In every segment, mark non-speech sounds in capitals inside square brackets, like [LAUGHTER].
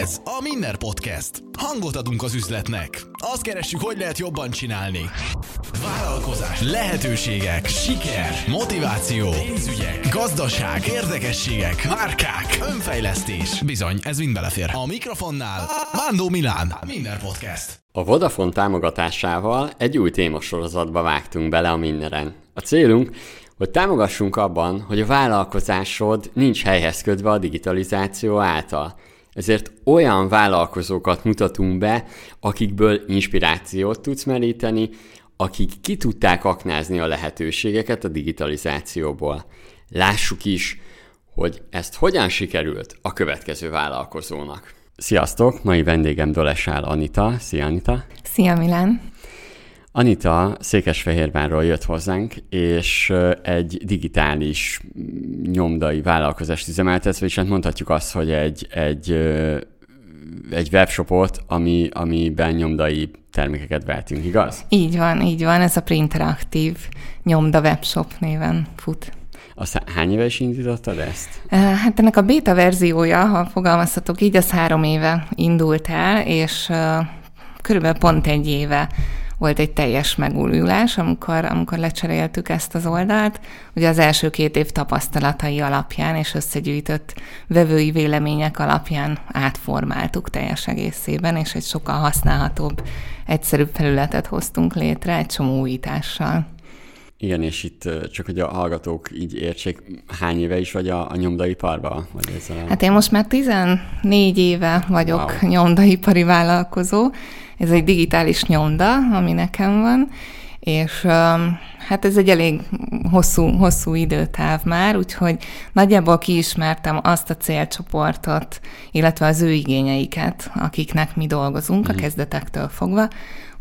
Ez a Minner Podcast. Hangot adunk az üzletnek. Azt keressük, hogy lehet jobban csinálni. Vállalkozás, lehetőségek, siker, motiváció, pénzügyek, gazdaság, érdekességek, márkák, önfejlesztés. Bizony, ez mind belefér. A mikrofonnál Mándó Milán. Minner Podcast. A Vodafone támogatásával egy új témasorozatba vágtunk bele a Minneren. A célunk, hogy támogassunk abban, hogy a vállalkozásod nincs helyhez kötve a digitalizáció által. Ezért olyan vállalkozókat mutatunk be, akikből inspirációt tudsz meríteni, akik ki tudták aknázni a lehetőségeket a digitalizációból. Lássuk is, hogy ezt hogyan sikerült a következő vállalkozónak. Sziasztok! Mai vendégem Dolesál Anita. Szia Anita! Szia Milán! Anita Székesfehérvárról jött hozzánk, és egy digitális nyomdai vállalkozást üzemeltet, vagyis hát mondhatjuk azt, hogy egy, egy, egy webshopot, ami, amiben nyomdai termékeket vehetünk, igaz? Így van, így van, ez a Printeraktív nyomda webshop néven fut. Azt hány éve is indítottad ezt? Hát ennek a beta verziója, ha fogalmazhatok így, az három éve indult el, és körülbelül pont egy éve volt egy teljes megújulás, amikor, amikor lecseréltük ezt az oldalt. Ugye az első két év tapasztalatai alapján és összegyűjtött vevői vélemények alapján átformáltuk teljes egészében, és egy sokkal használhatóbb, egyszerűbb felületet hoztunk létre egy csomó újítással. Igen, és itt csak hogy a hallgatók így értsék, hány éve is vagy a, a nyomdaiparban? Vagy ezzel a... Hát én most már 14 éve vagyok wow. nyomdaipari vállalkozó, ez egy digitális nyomda, ami nekem van, és hát ez egy elég hosszú, hosszú időtáv már, úgyhogy nagyjából kiismertem azt a célcsoportot, illetve az ő igényeiket, akiknek mi dolgozunk mm. a kezdetektől fogva.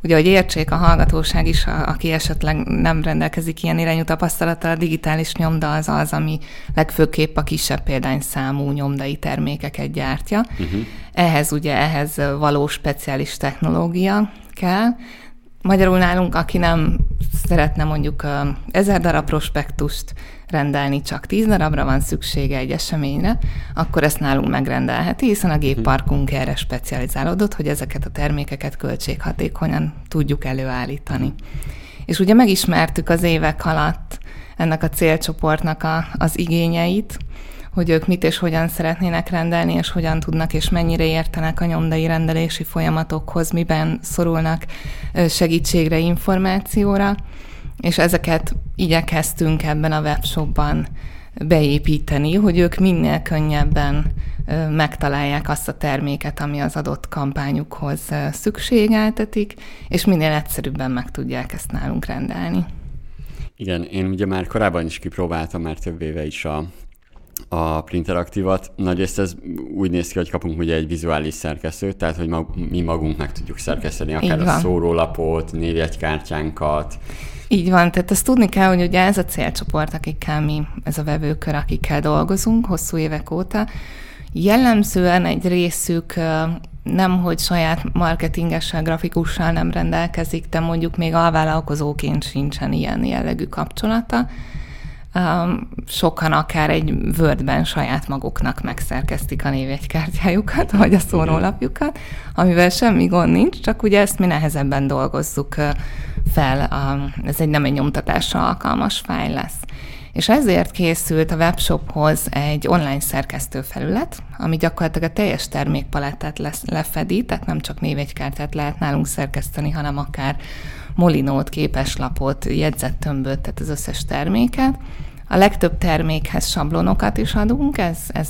Ugye, hogy értsék a hallgatóság is, a, aki esetleg nem rendelkezik ilyen irányú tapasztalattal, a digitális nyomda az az, ami legfőképp a kisebb példányszámú nyomdai termékeket gyártja. Uh-huh. Ehhez ugye, ehhez való speciális technológia kell, Magyarul nálunk, aki nem szeretne mondjuk ezer darab prospektust rendelni, csak tíz darabra van szüksége egy eseményre, akkor ezt nálunk megrendelheti, hiszen a gépparkunk erre specializálódott, hogy ezeket a termékeket költséghatékonyan tudjuk előállítani. És ugye megismertük az évek alatt ennek a célcsoportnak a, az igényeit, hogy ők mit és hogyan szeretnének rendelni, és hogyan tudnak és mennyire értenek a nyomdai rendelési folyamatokhoz, miben szorulnak segítségre, információra, és ezeket igyekeztünk ebben a webshopban beépíteni, hogy ők minél könnyebben megtalálják azt a terméket, ami az adott kampányukhoz szükségeltetik, és minél egyszerűbben meg tudják ezt nálunk rendelni. Igen, én ugye már korábban is kipróbáltam már több éve is a a Printeraktívat. Nagyrészt ez úgy néz ki, hogy kapunk ugye egy vizuális szerkesztőt, tehát hogy mag, mi magunk meg tudjuk szerkeszteni akár a szórólapot, névjegykártyánkat. Így van, tehát azt tudni kell, hogy ugye ez a célcsoport, akikkel mi, ez a vevőkör, akikkel dolgozunk hosszú évek óta, jellemzően egy részük nem, hogy saját marketingessel, grafikussal nem rendelkezik, de mondjuk még alvállalkozóként sincsen ilyen jellegű kapcsolata, sokan akár egy Wordben saját maguknak megszerkeztik a névjegykártyájukat, vagy a szórólapjukat, amivel semmi gond nincs, csak ugye ezt mi nehezebben dolgozzuk fel, ez egy nem egy nyomtatásra alkalmas fájl lesz. És ezért készült a webshophoz egy online szerkesztő felület, ami gyakorlatilag a teljes termékpalettát lesz, lefedi, tehát nem csak névegykártyát lehet nálunk szerkeszteni, hanem akár molinót, képeslapot, jegyzettömböt, tehát az összes terméket. A legtöbb termékhez sablonokat is adunk, ez, ez,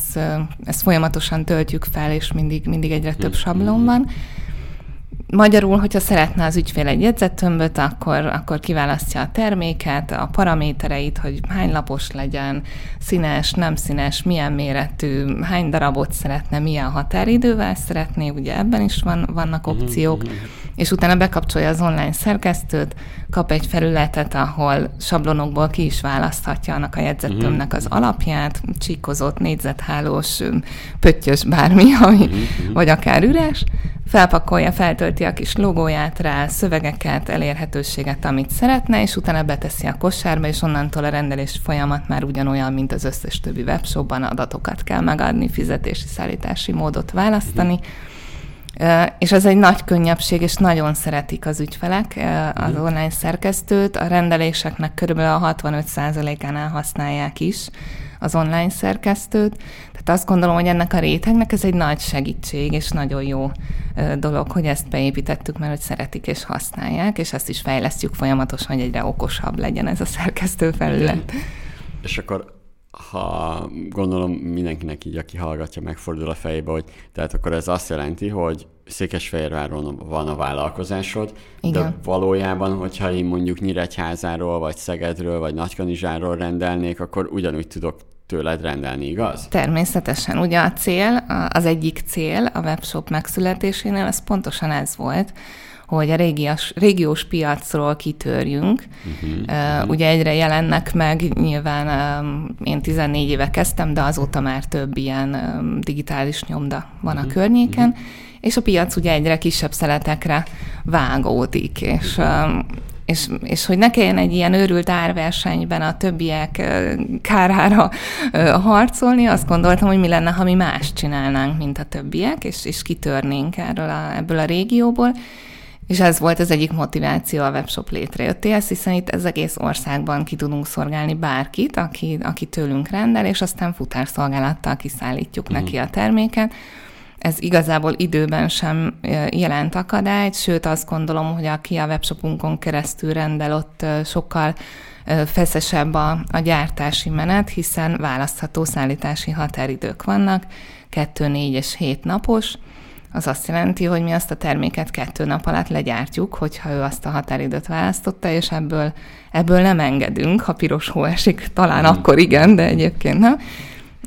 ez folyamatosan töltjük fel, és mindig, mindig egyre több sablon van. Magyarul, hogyha szeretne az ügyfél egy jegyzettömböt, akkor, akkor kiválasztja a terméket, a paramétereit, hogy hány lapos legyen, színes, nem színes, milyen méretű, hány darabot szeretne, milyen határidővel szeretné, ugye ebben is van, vannak mhm, opciók, uh-huh. és utána bekapcsolja az online szerkesztőt, kap egy felületet, ahol sablonokból ki is választhatja annak a jegyzettömbnek az alapját, csíkozott, négyzethálós, pöttyös, bármi, ami, vagy akár üres, felpakolja, feltölti a kis logóját rá, szövegeket, elérhetőséget, amit szeretne, és utána beteszi a kosárba, és onnantól a rendelés folyamat már ugyanolyan, mint az összes többi webshopban, adatokat kell megadni, fizetési, szállítási módot választani. Uh-huh. És ez egy nagy könnyebbség, és nagyon szeretik az ügyfelek az uh-huh. online szerkesztőt. A rendeléseknek körülbelül a 65%-ánál használják is az online szerkesztőt. Tehát azt gondolom, hogy ennek a rétegnek ez egy nagy segítség, és nagyon jó dolog, hogy ezt beépítettük, mert hogy szeretik és használják, és ezt is fejlesztjük folyamatosan, hogy egyre okosabb legyen ez a szerkesztő felület. És akkor ha gondolom mindenkinek így, aki hallgatja, megfordul a fejébe, hogy tehát akkor ez azt jelenti, hogy Székesfehérváron van a vállalkozásod, Igen. de valójában, hogyha én mondjuk Nyíregyházáról, vagy Szegedről, vagy Nagykanizsáról rendelnék, akkor ugyanúgy tudok tőled rendelni, igaz? Természetesen. Ugye a cél, az egyik cél a webshop megszületésénél, az pontosan ez volt, hogy a régiós, régiós piacról kitörjünk. Uh-huh, uh, ugye egyre jelennek meg, nyilván um, én 14 éve kezdtem, de azóta már több ilyen um, digitális nyomda van uh-huh, a környéken, uh-huh. és a piac ugye egyre kisebb szeletekre vágódik, és um, és, és hogy ne kelljen egy ilyen őrült árversenyben a többiek kárára harcolni, azt gondoltam, hogy mi lenne, ha mi más csinálnánk, mint a többiek, és, és kitörnénk erről a, ebből a régióból, és ez volt az egyik motiváció a webshop létrejöttéhez, hiszen itt ez egész országban ki tudunk szolgálni bárkit, aki, aki tőlünk rendel, és aztán futárszolgálattal kiszállítjuk mm. neki a terméket. Ez igazából időben sem jelent akadályt, sőt azt gondolom, hogy aki a webshopunkon keresztül rendel, ott sokkal feszesebb a, a gyártási menet, hiszen választható szállítási határidők vannak, 2, 4 és 7 napos, az azt jelenti, hogy mi azt a terméket kettő nap alatt legyártjuk, hogyha ő azt a határidőt választotta, és ebből, ebből nem engedünk, ha piros hó esik, talán mm. akkor igen, de egyébként nem.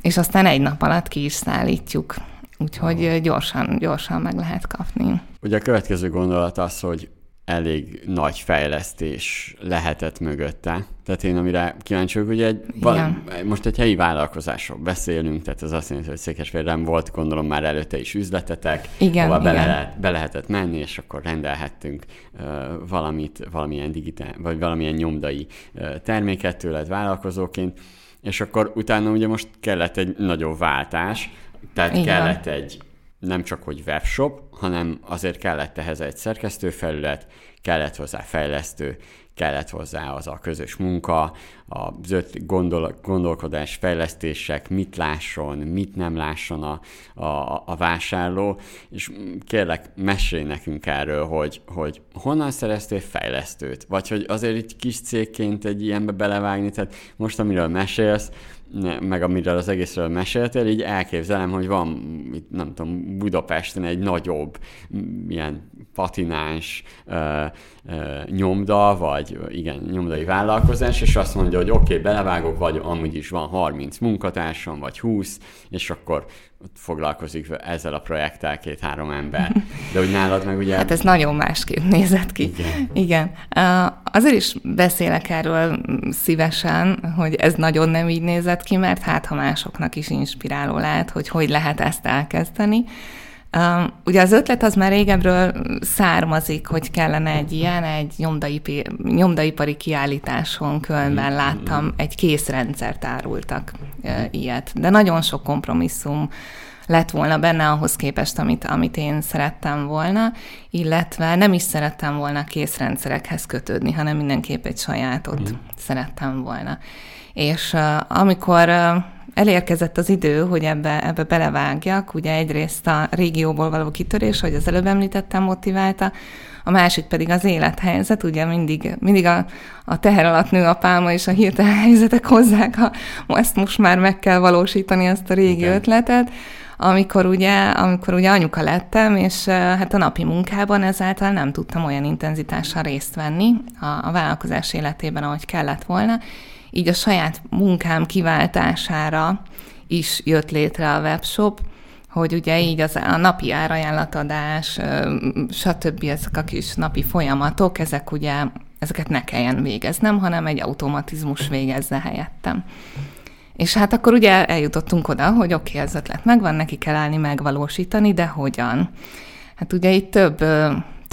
És aztán egy nap alatt ki is szállítjuk. Úgyhogy gyorsan, gyorsan meg lehet kapni. Ugye a következő gondolat az, hogy elég nagy fejlesztés lehetett mögötte. Tehát én amire kíváncsi vagyok, hogy egy, val- most egy helyi vállalkozásról beszélünk, tehát ez azt jelenti, hogy Székesfehérben volt, gondolom már előtte is üzletetek, igen, ahol igen. Be, lehet, be lehetett menni, és akkor rendelhettünk uh, valamit, valamilyen digitál, vagy valamilyen nyomdai uh, terméket tőled vállalkozóként, és akkor utána ugye most kellett egy nagyobb váltás, tehát igen. kellett egy nem csak hogy webshop, hanem azért kellett ehhez egy szerkesztőfelület, kellett hozzá fejlesztő, kellett hozzá az a közös munka, a zöld gondol, gondolkodás, fejlesztések, mit lásson, mit nem lásson a, a, a vásárló, és kérlek, mesélj nekünk erről, hogy, hogy honnan szereztél fejlesztőt, vagy hogy azért itt kis cégként egy ilyenbe belevágni, tehát most amiről mesélsz, meg amiről az egészről meséltél, így elképzelem, hogy van, nem tudom, Budapesten egy nagyobb, ilyen patináns nyomda, vagy igen, nyomdai vállalkozás, és azt mondja, hogy oké, okay, belevágok, vagy amúgy is van 30 munkatársam, vagy 20, és akkor foglalkozik ezzel a projekttel két-három ember. De úgy nálad meg ugye... Hát ez nagyon másképp nézett ki. Igen. Igen. Azért is beszélek erről szívesen, hogy ez nagyon nem így nézett ki, mert hát ha másoknak is inspiráló lehet, hogy hogy lehet ezt elkezdeni. Uh, ugye az ötlet az már régebről származik, hogy kellene egy ilyen, egy nyomdaipi, nyomdaipari kiállításon Kölnben láttam, egy készrendszert árultak uh, ilyet. De nagyon sok kompromisszum lett volna benne ahhoz képest, amit, amit én szerettem volna, illetve nem is szerettem volna készrendszerekhez kötődni, hanem mindenképp egy sajátot mm. szerettem volna. És uh, amikor elérkezett az idő, hogy ebbe, ebbe belevágjak, ugye egyrészt a régióból való kitörés, hogy az előbb említettem, motiválta, a másik pedig az élethelyzet, ugye mindig, mindig a, a teher alatt nő a pálma, és a hirtelen helyzetek hozzák, ha ezt most már meg kell valósítani, azt a régi okay. ötletet, amikor ugye, amikor ugye anyuka lettem, és hát a napi munkában ezáltal nem tudtam olyan intenzitással részt venni a, a vállalkozás életében, ahogy kellett volna, így a saját munkám kiváltására is jött létre a webshop, hogy ugye így az, a napi árajánlatadás, stb. ezek a kis napi folyamatok, ezek ugye, ezeket ne kelljen végeznem, hanem egy automatizmus végezze helyettem. És hát akkor ugye eljutottunk oda, hogy oké, okay, ez ötlet megvan, neki kell állni megvalósítani, de hogyan? Hát ugye itt több,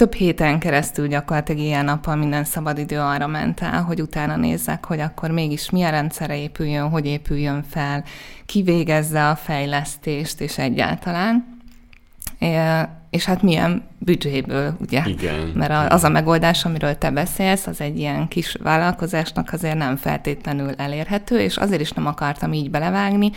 több héten keresztül gyakorlatilag ilyen nappal minden szabadidő arra ment el, hogy utána nézzek, hogy akkor mégis milyen rendszere épüljön, hogy épüljön fel, ki végezze a fejlesztést, és egyáltalán. És hát milyen büdzséből, ugye? Igen. Mert az a megoldás, amiről te beszélsz, az egy ilyen kis vállalkozásnak azért nem feltétlenül elérhető, és azért is nem akartam így belevágni,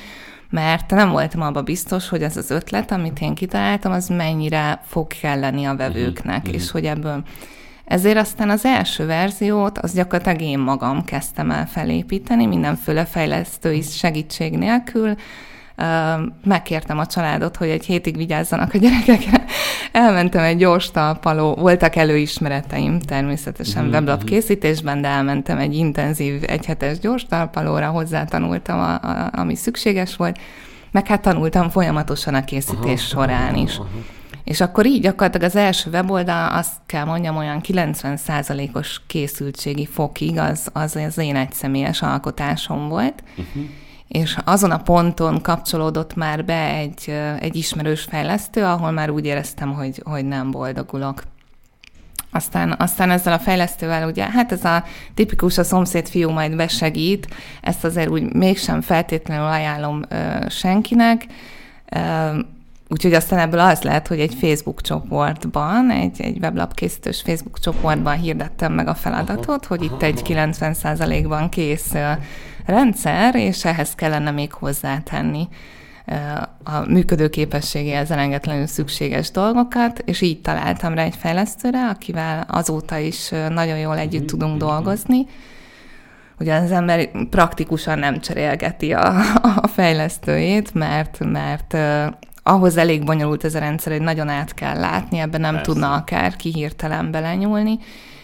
mert nem voltam abba biztos, hogy az az ötlet, amit én kitaláltam, az mennyire fog kelleni a vevőknek, uh-huh, és hogy ebből. Ezért aztán az első verziót, az gyakorlatilag én magam kezdtem el felépíteni, mindenféle fejlesztői segítség nélkül, megkértem a családot, hogy egy hétig vigyázzanak a gyerekekre. [LAUGHS] Elmentem egy gyors talpaló, voltak előismereteim természetesen mm-hmm. weblap készítésben, de elmentem egy intenzív, egyhetes gyors talpalóra, hozzátanultam, a, a, ami szükséges volt, meg hát tanultam folyamatosan a készítés aha, során is. Aha, aha. És akkor így gyakorlatilag az első weboldal, azt kell mondjam, olyan 90%-os készültségi fokig az, az az én egyszemélyes alkotásom volt. Uh-huh és azon a ponton kapcsolódott már be egy, egy ismerős fejlesztő, ahol már úgy éreztem, hogy, hogy nem boldogulok. Aztán, aztán ezzel a fejlesztővel ugye, hát ez a tipikus a szomszéd fiú majd besegít, ezt azért úgy mégsem feltétlenül ajánlom ö, senkinek, ö, Úgyhogy aztán ebből az lehet, hogy egy Facebook csoportban, egy, egy weblapkészítős Facebook csoportban hirdettem meg a feladatot, hogy itt egy 90%-ban kész rendszer, és ehhez kellene még hozzátenni a működő képességéhez elengedlenül szükséges dolgokat, és így találtam rá egy fejlesztőre, akivel azóta is nagyon jól együtt tudunk dolgozni. Ugye az ember praktikusan nem cserélgeti a, a fejlesztőjét, mert, mert ahhoz elég bonyolult ez a rendszer, hogy nagyon át kell látni, ebben nem Persze. tudna akár kihirtelen belenyúlni,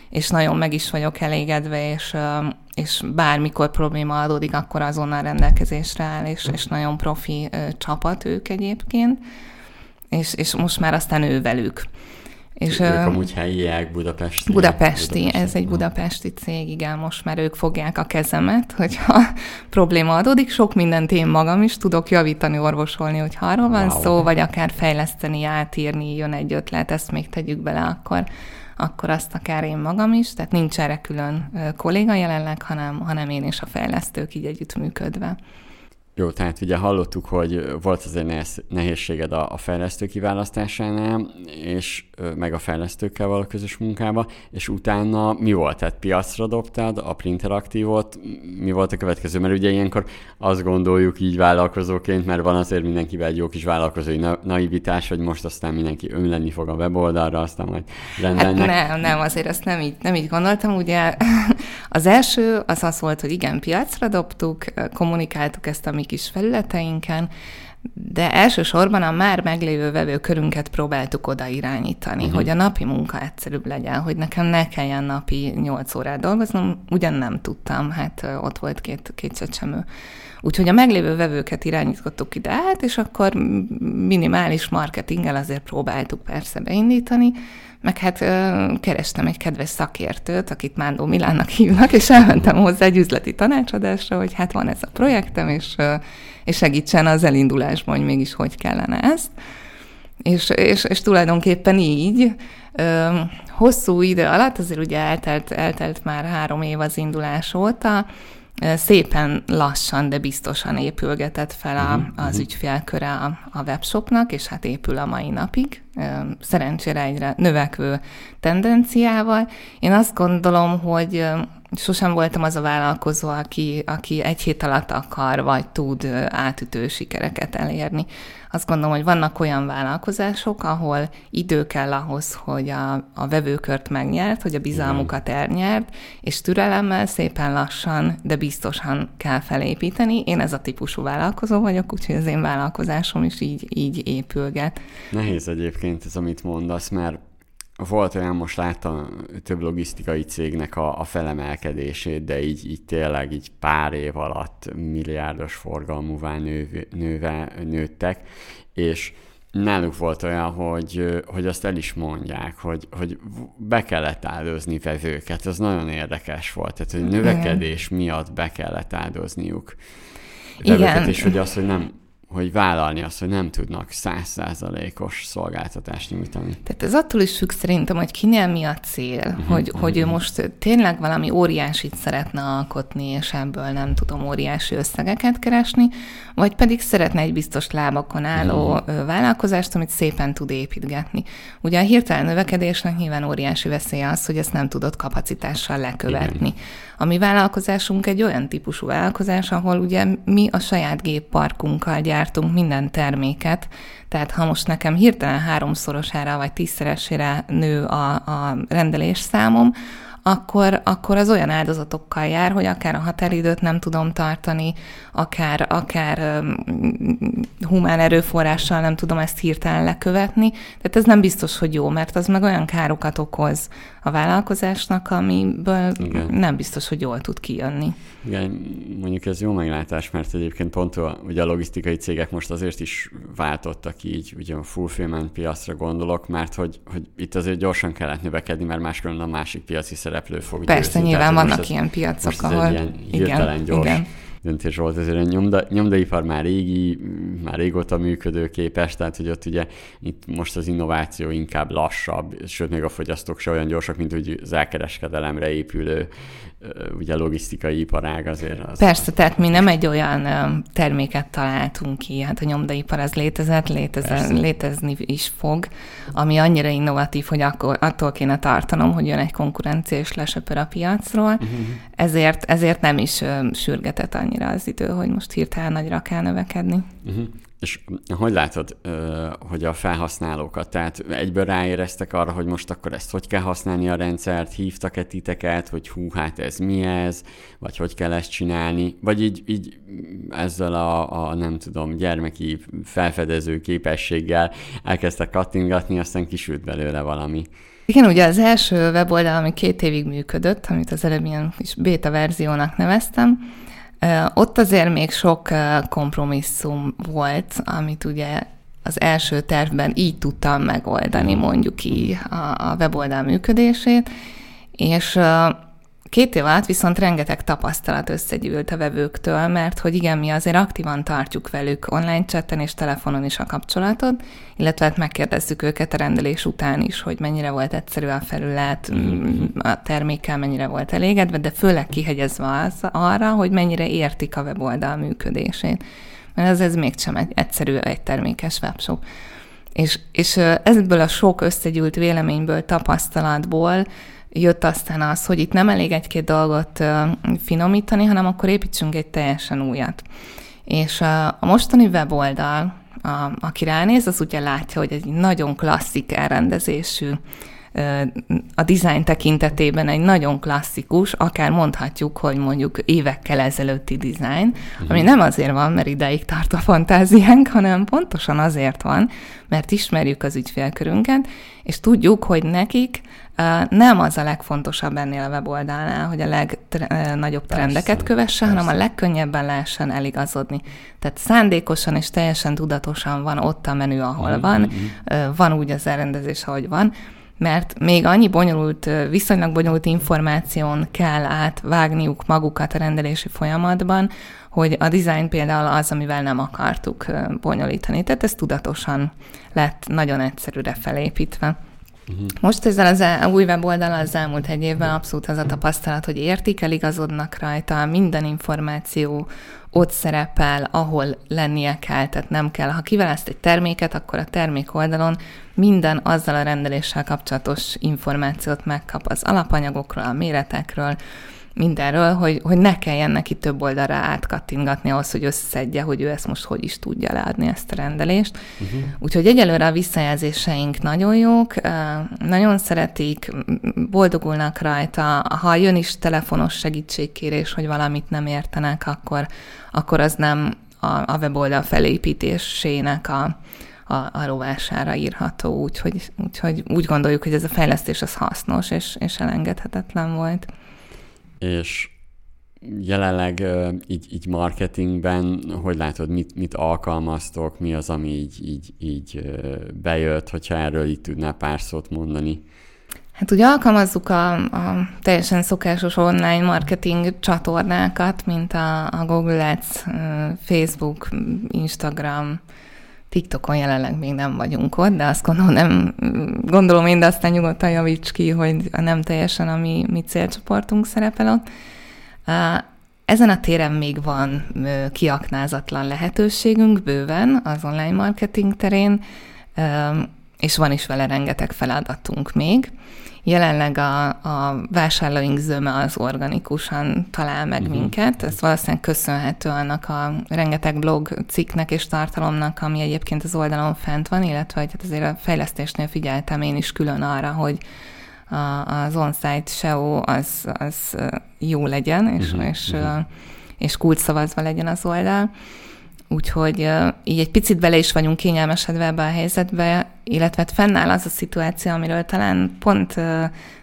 és nagyon meg is vagyok elégedve, és, és bármikor probléma adódik, akkor azonnal rendelkezésre áll, és, és nagyon profi csapat ők egyébként, és, és most már aztán ő velük. És, ők amúgy helyiek, budapesti. Budapesti, budapesti, ez egy budapesti cég, igen, most már ők fogják a kezemet, [LAUGHS] hogyha probléma adódik, sok mindent én magam is tudok javítani, orvosolni, hogy arról van wow. szó, vagy akár fejleszteni, átírni, jön egy ötlet, ezt még tegyük bele, akkor akkor azt akár én magam is, tehát nincs erre külön kolléga jelenleg, hanem, hanem én és a fejlesztők így együttműködve. Jó, tehát ugye hallottuk, hogy volt azért nehézséged a, a fejlesztő kiválasztásánál, és meg a fejlesztőkkel való közös munkába, és utána mi volt? Tehát piacra dobtad a Printeraktívot, mi volt a következő? Mert ugye ilyenkor azt gondoljuk így vállalkozóként, mert van azért mindenkivel egy jó kis vállalkozói na- naivitás, hogy most aztán mindenki önlenni fog a weboldalra, aztán majd rendelnek. Hát nem, nem, azért ezt nem így, nem így gondoltam. Ugye az első az az volt, hogy igen, piacra dobtuk, kommunikáltuk ezt a mi kis felületeinken, de elsősorban a már meglévő vevőkörünket próbáltuk oda irányítani, uh-huh. hogy a napi munka egyszerűbb legyen, hogy nekem ne kelljen napi 8 órát dolgoznom, ugyan nem tudtam, hát ott volt két, két csecsemő. Úgyhogy a meglévő vevőket irányítottuk ide át, és akkor minimális marketinggel azért próbáltuk persze beindítani, meg hát kerestem egy kedves szakértőt, akit Mándó Milánnak hívnak, és elmentem hozzá egy üzleti tanácsadásra, hogy hát van ez a projektem, és, és segítsen az elindulásban, hogy mégis hogy kellene ezt. És, és, és tulajdonképpen így hosszú idő alatt, azért ugye eltelt, eltelt már három év az indulás óta, szépen lassan, de biztosan épülgetett fel a, mhm, az mhm. ügyfélköre a, a webshopnak, és hát épül a mai napig, szerencsére egyre növekvő tendenciával. Én azt gondolom, hogy sosem voltam az a vállalkozó, aki, aki egy hét alatt akar, vagy tud átütő sikereket elérni. Azt gondolom, hogy vannak olyan vállalkozások, ahol idő kell ahhoz, hogy a, a vevőkört megnyert, hogy a bizalmukat elnyert, és türelemmel szépen lassan, de biztosan kell felépíteni. Én ez a típusú vállalkozó vagyok, úgyhogy az én vállalkozásom is így, így épülget. Nehéz egyébként ez, amit mondasz, mert volt olyan, most láttam több logisztikai cégnek a, a felemelkedését, de így, így tényleg így pár év alatt milliárdos forgalmúvá nő, nőve, nőttek, és náluk volt olyan, hogy, hogy azt el is mondják, hogy, hogy be kellett áldozni vevőket, ez nagyon érdekes volt, tehát hogy növekedés miatt be kellett áldozniuk vevőket, Igen. és hogy az, hogy nem hogy vállalni azt, hogy nem tudnak százszázalékos szolgáltatást nyújtani. Tehát ez attól is függ szerintem, hogy kinél mi a cél, uh-huh, hogy, uh-huh. hogy ő most tényleg valami óriásit szeretne alkotni, és ebből nem tudom óriási összegeket keresni, vagy pedig szeretne egy biztos lábakon álló uh-huh. vállalkozást, amit szépen tud építgetni. Ugye a hirtelen növekedésnek nyilván óriási veszélye az, hogy ezt nem tudod kapacitással lekövetni. Igen. A mi vállalkozásunk egy olyan típusú vállalkozás, ahol ugye mi a saját gépparkunkkal gyártunk minden terméket, tehát ha most nekem hirtelen háromszorosára vagy tízszeresére nő a, a rendelés számom, akkor, akkor az olyan áldozatokkal jár, hogy akár a határidőt nem tudom tartani, akár, akár um, humán erőforrással nem tudom ezt hirtelen lekövetni. Tehát ez nem biztos, hogy jó, mert az meg olyan károkat okoz a vállalkozásnak, amiből Igen. nem biztos, hogy jól tud kijönni. Igen, mondjuk ez jó meglátás, mert egyébként pont a, ugye a logisztikai cégek most azért is váltottak így, ugye a fulfillment piacra gondolok, mert hogy, hogy itt azért gyorsan kellett növekedni, mert máskülönben a másik piaci szereplő fog Persze, győzni. nyilván Tehát, vannak ez, ilyen piacok, ahol... Ilyen igen, gyors igen döntés volt, ezért a nyomda, nyomdaipar már régi, már régóta működőképes, tehát hogy ott ugye itt most az innováció inkább lassabb, sőt még a fogyasztók se olyan gyorsak, mint hogy az elkereskedelemre épülő ugye logisztikai iparág azért. Az Persze, tehát mi nem egy olyan terméket találtunk ki, hát a nyomdaipar az létezett, létezen, létezni is fog, ami annyira innovatív, hogy akkor, attól kéne tartanom, hogy jön egy konkurencia és lesöpör a piacról, uh-huh. ezért, ezért nem is sürgetett annyira az idő, hogy most hirtelen nagyra kell növekedni. Uh-huh. És hogy látod, hogy a felhasználókat, tehát egyből ráéreztek arra, hogy most akkor ezt hogy kell használni a rendszert, hívtak-e titeket, hogy hú, hát ez mi ez, vagy hogy kell ezt csinálni, vagy így, így ezzel a, a, nem tudom, gyermeki felfedező képességgel elkezdtek kattingatni, aztán kisült belőle valami. Igen, ugye az első weboldal, ami két évig működött, amit az előbb ilyen kis beta verziónak neveztem, ott azért még sok kompromisszum volt, amit ugye az első tervben így tudtam megoldani, mondjuk így a, a weboldal működését, és Két év alatt viszont rengeteg tapasztalat összegyűlt a vevőktől, mert hogy igen, mi azért aktívan tartjuk velük online chatten és telefonon is a kapcsolatot, illetve hát megkérdezzük őket a rendelés után is, hogy mennyire volt egyszerű a felület, mm-hmm. a termékkel mennyire volt elégedve, de főleg kihegyezve az arra, hogy mennyire értik a weboldal működését. Mert ez, ez mégsem egy egyszerű, egy termékes webshop. És, és ebből a sok összegyűlt véleményből, tapasztalatból jött aztán az, hogy itt nem elég egy-két dolgot finomítani, hanem akkor építsünk egy teljesen újat. És a mostani weboldal, a, aki ránéz, az ugye látja, hogy egy nagyon klasszik elrendezésű a design tekintetében egy nagyon klasszikus, akár mondhatjuk, hogy mondjuk évekkel ezelőtti design, ami nem azért van, mert ideig tart a fantáziánk, hanem pontosan azért van, mert ismerjük az ügyfélkörünket, és tudjuk, hogy nekik nem az a legfontosabb ennél a weboldalnál, hogy a legnagyobb trendeket kövesse, persze. hanem a legkönnyebben lehessen eligazodni. Tehát szándékosan és teljesen tudatosan van ott a menü, ahol mm-hmm. van, van úgy az elrendezés, ahogy van, mert még annyi bonyolult, viszonylag bonyolult információn kell átvágniuk magukat a rendelési folyamatban, hogy a design például az, amivel nem akartuk bonyolítani. Tehát ez tudatosan lett nagyon egyszerűre felépítve. Uh-huh. Most ezzel az el, új weboldal az elmúlt egy évben abszolút az a tapasztalat, hogy értik, eligazodnak rajta, minden információ ott szerepel, ahol lennie kell, tehát nem kell. Ha kiválaszt egy terméket, akkor a termék oldalon minden azzal a rendeléssel kapcsolatos információt megkap az alapanyagokról, a méretekről, mindenről, hogy, hogy ne kelljen neki több oldalra átkattingatni ahhoz, hogy összeszedje, hogy ő ezt most hogy is tudja leadni ezt a rendelést. Uh-huh. Úgyhogy egyelőre a visszajelzéseink nagyon jók, nagyon szeretik, boldogulnak rajta. Ha jön is telefonos segítségkérés, hogy valamit nem értenek, akkor, akkor az nem a, a weboldal felépítésének a, a, a rovására írható, úgyhogy, úgyhogy úgy gondoljuk, hogy ez a fejlesztés az hasznos és, és elengedhetetlen volt és jelenleg így, így marketingben, hogy látod, mit, mit alkalmaztok, mi az, ami így, így, így bejött, hogyha erről így tudnál pár szót mondani? Hát ugye alkalmazzuk a, a teljesen szokásos online marketing csatornákat, mint a, a Google Ads, Facebook, Instagram, TikTokon jelenleg még nem vagyunk ott, de azt gondolom, nem, gondolom én, de aztán nyugodtan javíts ki, hogy nem teljesen a mi, mi célcsoportunk szerepel ott. Ezen a téren még van kiaknázatlan lehetőségünk bőven az online marketing terén, és van is vele rengeteg feladatunk még. Jelenleg a, a vásárlóink zöme az organikusan talál meg uh-huh. minket. Ez valószínűleg köszönhető annak a rengeteg blog cikknek és tartalomnak, ami egyébként az oldalon fent van, illetve hogy hát azért a fejlesztésnél figyeltem én is külön arra, hogy a, az on-site SEO az, az jó legyen, és, uh-huh. és, uh-huh. és kulcsszavazva legyen az oldal. Úgyhogy így egy picit bele is vagyunk kényelmesedve ebbe a helyzetbe, illetve hát fennáll az a szituáció, amiről talán pont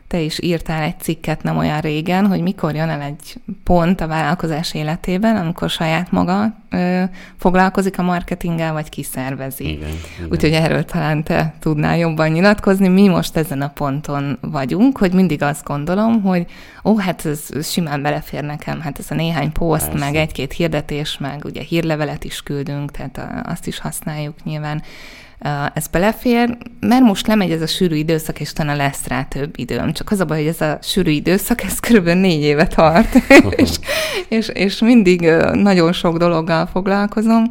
te is írtál egy cikket nem olyan régen, hogy mikor jön el egy pont a vállalkozás életében, amikor saját maga ö, foglalkozik a marketinggel, vagy kiszervezi. Igen, igen. Úgyhogy erről talán te tudnál jobban nyilatkozni. Mi most ezen a ponton vagyunk, hogy mindig azt gondolom, hogy ó, hát ez, ez simán belefér nekem, hát ez a néhány poszt, Persze. meg egy-két hirdetés, meg ugye hírlevelet is küldünk, tehát azt is használjuk nyilván ez belefér, mert most lemegy ez a sűrű időszak, és talán lesz rá több időm. Csak az a baj, hogy ez a sűrű időszak, ez körülbelül négy éve tart, [LAUGHS] és, és, és mindig nagyon sok dologgal foglalkozom,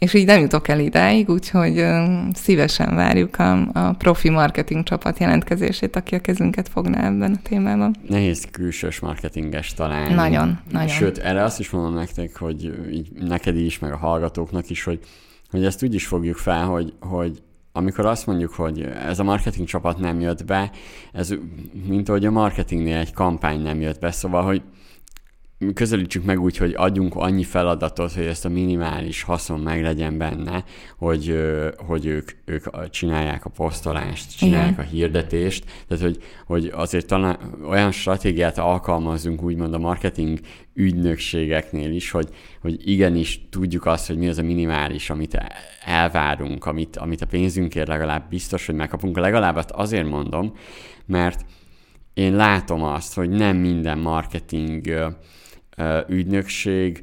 és így nem jutok el idáig, úgyhogy szívesen várjuk a, a profi marketing csapat jelentkezését, aki a kezünket fogná ebben a témában. Nehéz külsős marketinges találni. Nagyon, nagyon. Sőt, erre azt is mondom nektek, hogy így neked is, meg a hallgatóknak is, hogy hogy ezt úgy is fogjuk fel, hogy, hogy amikor azt mondjuk, hogy ez a marketing csapat nem jött be, ez mint ahogy a marketingnél egy kampány nem jött be, szóval, hogy közelítsük meg úgy, hogy adjunk annyi feladatot, hogy ezt a minimális haszon meg legyen benne, hogy, hogy ők, ők csinálják a posztolást, csinálják Igen. a hirdetést, tehát hogy, hogy azért talán olyan stratégiát alkalmazunk úgymond a marketing ügynökségeknél is, hogy, hogy igenis tudjuk azt, hogy mi az a minimális, amit elvárunk, amit, amit a pénzünkért legalább biztos, hogy megkapunk. Legalább azt azért mondom, mert én látom azt, hogy nem minden marketing ügynökség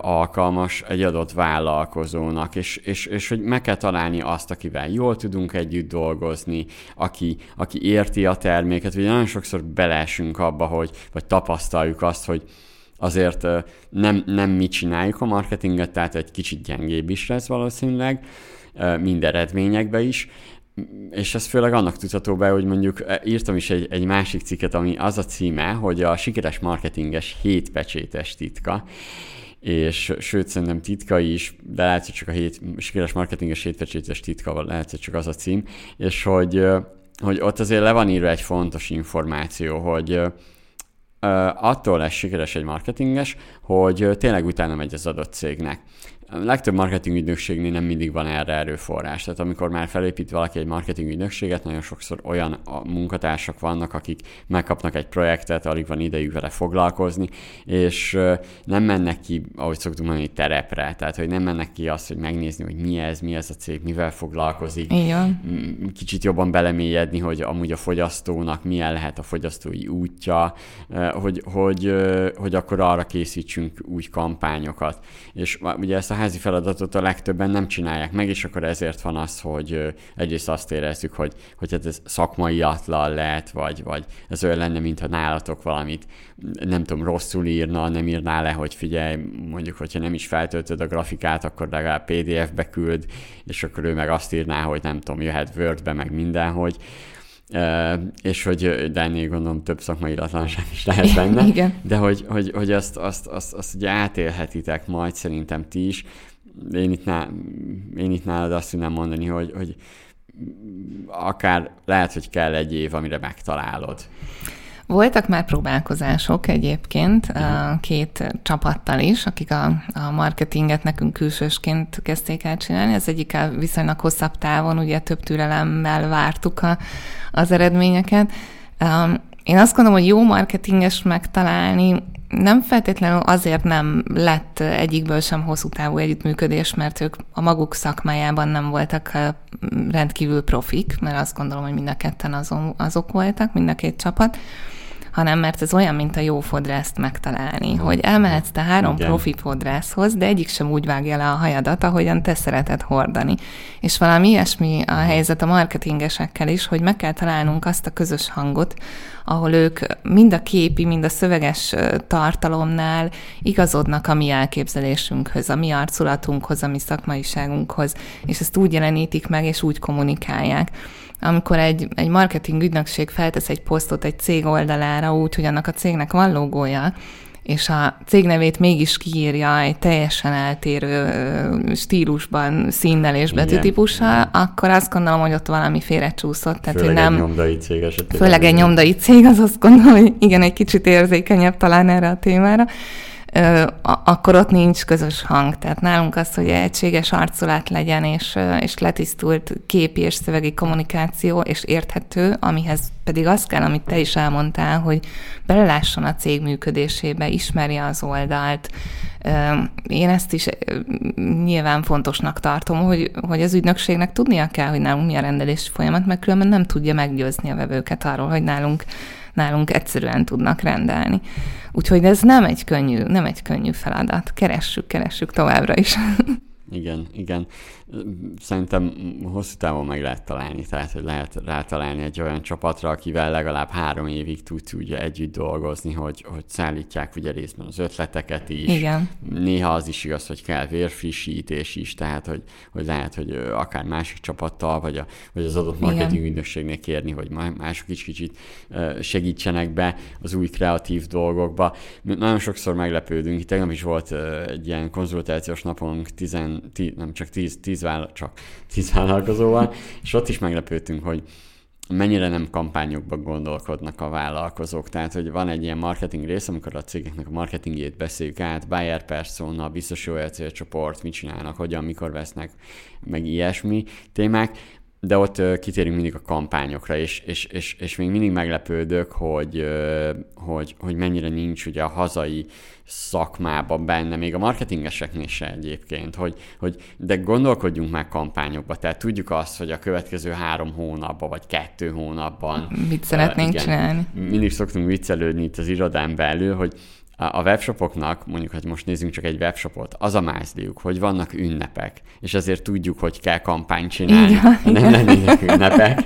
alkalmas egy adott vállalkozónak, és, és, és hogy meg kell találni azt, akivel jól tudunk együtt dolgozni, aki, aki érti a terméket, vagy nagyon sokszor belesünk abba, hogy, vagy tapasztaljuk azt, hogy azért nem, nem mi csináljuk a marketinget, tehát egy kicsit gyengébb is lesz valószínűleg, mind eredményekbe is, és ez főleg annak tudható be, hogy mondjuk e, írtam is egy, egy másik cikket, ami az a címe, hogy a sikeres marketinges hét pecsétes titka, és sőt, szerintem titka is, de lehet, hogy csak a hét, sikeres marketinges pecsétes titka, lehet, hogy csak az a cím, és hogy, hogy ott azért le van írva egy fontos információ, hogy attól lesz sikeres egy marketinges, hogy tényleg utána megy az adott cégnek a legtöbb marketing ügynökségnél nem mindig van erre erőforrás. Tehát amikor már felépít valaki egy marketing ügynökséget, nagyon sokszor olyan a munkatársak vannak, akik megkapnak egy projektet, alig van idejük vele foglalkozni, és nem mennek ki, ahogy szoktunk mondani, terepre. Tehát, hogy nem mennek ki azt, hogy megnézni, hogy mi ez, mi ez a cég, mivel foglalkozik. Igen. Kicsit jobban belemélyedni, hogy amúgy a fogyasztónak milyen lehet a fogyasztói útja, hogy, hogy, hogy akkor arra készítsünk úgy kampányokat. És ugye ezt a házi feladatot a legtöbben nem csinálják meg, és akkor ezért van az, hogy egyrészt azt érezzük, hogy, hogy hát ez szakmai atlan lehet, vagy, vagy ez olyan lenne, mintha nálatok valamit, nem tudom, rosszul írna, nem írná le, hogy figyelj, mondjuk, hogyha nem is feltöltöd a grafikát, akkor legalább PDF-be küld, és akkor ő meg azt írná, hogy nem tudom, jöhet Word-be, meg mindenhogy. És hogy, de ennél gondolom több szakmai iratlanság is lehet [LAUGHS] benne, Igen. de hogy, hogy, hogy azt, azt, azt, azt ugye átélhetitek majd szerintem ti is. Én itt, ná, én itt nálad azt tudnám mondani, hogy, hogy akár lehet, hogy kell egy év, amire megtalálod. Voltak már próbálkozások egyébként két csapattal is, akik a, a marketinget nekünk külsősként kezdték el csinálni. Ez egyik viszonylag hosszabb távon, ugye több türelemmel vártuk a, az eredményeket. Én azt gondolom, hogy jó marketinges megtalálni nem feltétlenül azért nem lett egyikből sem hosszú távú együttműködés, mert ők a maguk szakmájában nem voltak rendkívül profik, mert azt gondolom, hogy mind a ketten azon, azok voltak, mind a két csapat, hanem mert ez olyan, mint a jó fodrászt megtalálni, hogy elmehetsz te három Igen. profi fodrászhoz, de egyik sem úgy vágja le a hajadat, ahogyan te szereted hordani. És valami ilyesmi a helyzet a marketingesekkel is, hogy meg kell találnunk azt a közös hangot, ahol ők mind a képi, mind a szöveges tartalomnál igazodnak a mi elképzelésünkhöz, a mi arculatunkhoz, a mi szakmaiságunkhoz, és ezt úgy jelenítik meg, és úgy kommunikálják amikor egy, egy marketing ügynökség feltesz egy posztot egy cég oldalára úgy, hogy annak a cégnek van logója, és a cégnevét mégis kiírja egy teljesen eltérő stílusban, színnel és betűtípussal, akkor azt gondolom, hogy ott valami félrecsúszott. Tehát, főleg hogy nem, egy nyomdai cég esetében. Főleg egy nyomdai cég, az azt gondolom, hogy igen, egy kicsit érzékenyebb talán erre a témára akkor ott nincs közös hang. Tehát nálunk az, hogy egységes arculat legyen, és, és letisztult képi és szövegi kommunikáció, és érthető, amihez pedig az kell, amit te is elmondtál, hogy belelásson a cég működésébe, ismerje az oldalt. Én ezt is nyilván fontosnak tartom, hogy, hogy az ügynökségnek tudnia kell, hogy nálunk mi a rendelés folyamat, mert különben nem tudja meggyőzni a vevőket arról, hogy nálunk nálunk egyszerűen tudnak rendelni. Úgyhogy ez nem egy könnyű, nem egy könnyű feladat. Keressük, keressük továbbra is. Igen, igen. Szerintem hosszú távon meg lehet találni, tehát hogy lehet rátalálni egy olyan csapatra, akivel legalább három évig tudsz ugye együtt dolgozni, hogy, hogy szállítják ugye részben az ötleteket is. Igen. Néha az is igaz, hogy kell vérfrissítés is, tehát hogy, hogy lehet, hogy akár másik csapattal, vagy, a, vagy az adott marketing ügynökségnek kérni, hogy mások is kicsit segítsenek be az új kreatív dolgokba. Nagyon sokszor meglepődünk, tegnap is volt egy ilyen konzultációs napunk, tizen, tí, nem csak tíz, tíz tíz, vála, csak tíz vállalkozóval, és ott is meglepődtünk, hogy mennyire nem kampányokba gondolkodnak a vállalkozók. Tehát, hogy van egy ilyen marketing rész, amikor a cégeknek a marketingjét beszéljük át, buyer persona, biztos jó célcsoport, mit csinálnak, hogyan, mikor vesznek, meg ilyesmi témák, de ott kitérünk mindig a kampányokra, és, és, és, és még mindig meglepődök, hogy, hogy, hogy mennyire nincs ugye a hazai szakmában benne, még a marketingeseknél se egyébként, hogy, hogy de gondolkodjunk már kampányokba, tehát tudjuk azt, hogy a következő három hónapban, vagy kettő hónapban mit szeretnénk uh, igen, csinálni. Mindig szoktunk viccelődni itt az irodán belül, hogy a webshopoknak, mondjuk, hogy most nézzünk csak egy webshopot, az a mázliuk, hogy vannak ünnepek, és ezért tudjuk, hogy kell kampányt csinálni. Igen, ha nem lennének ünnepek,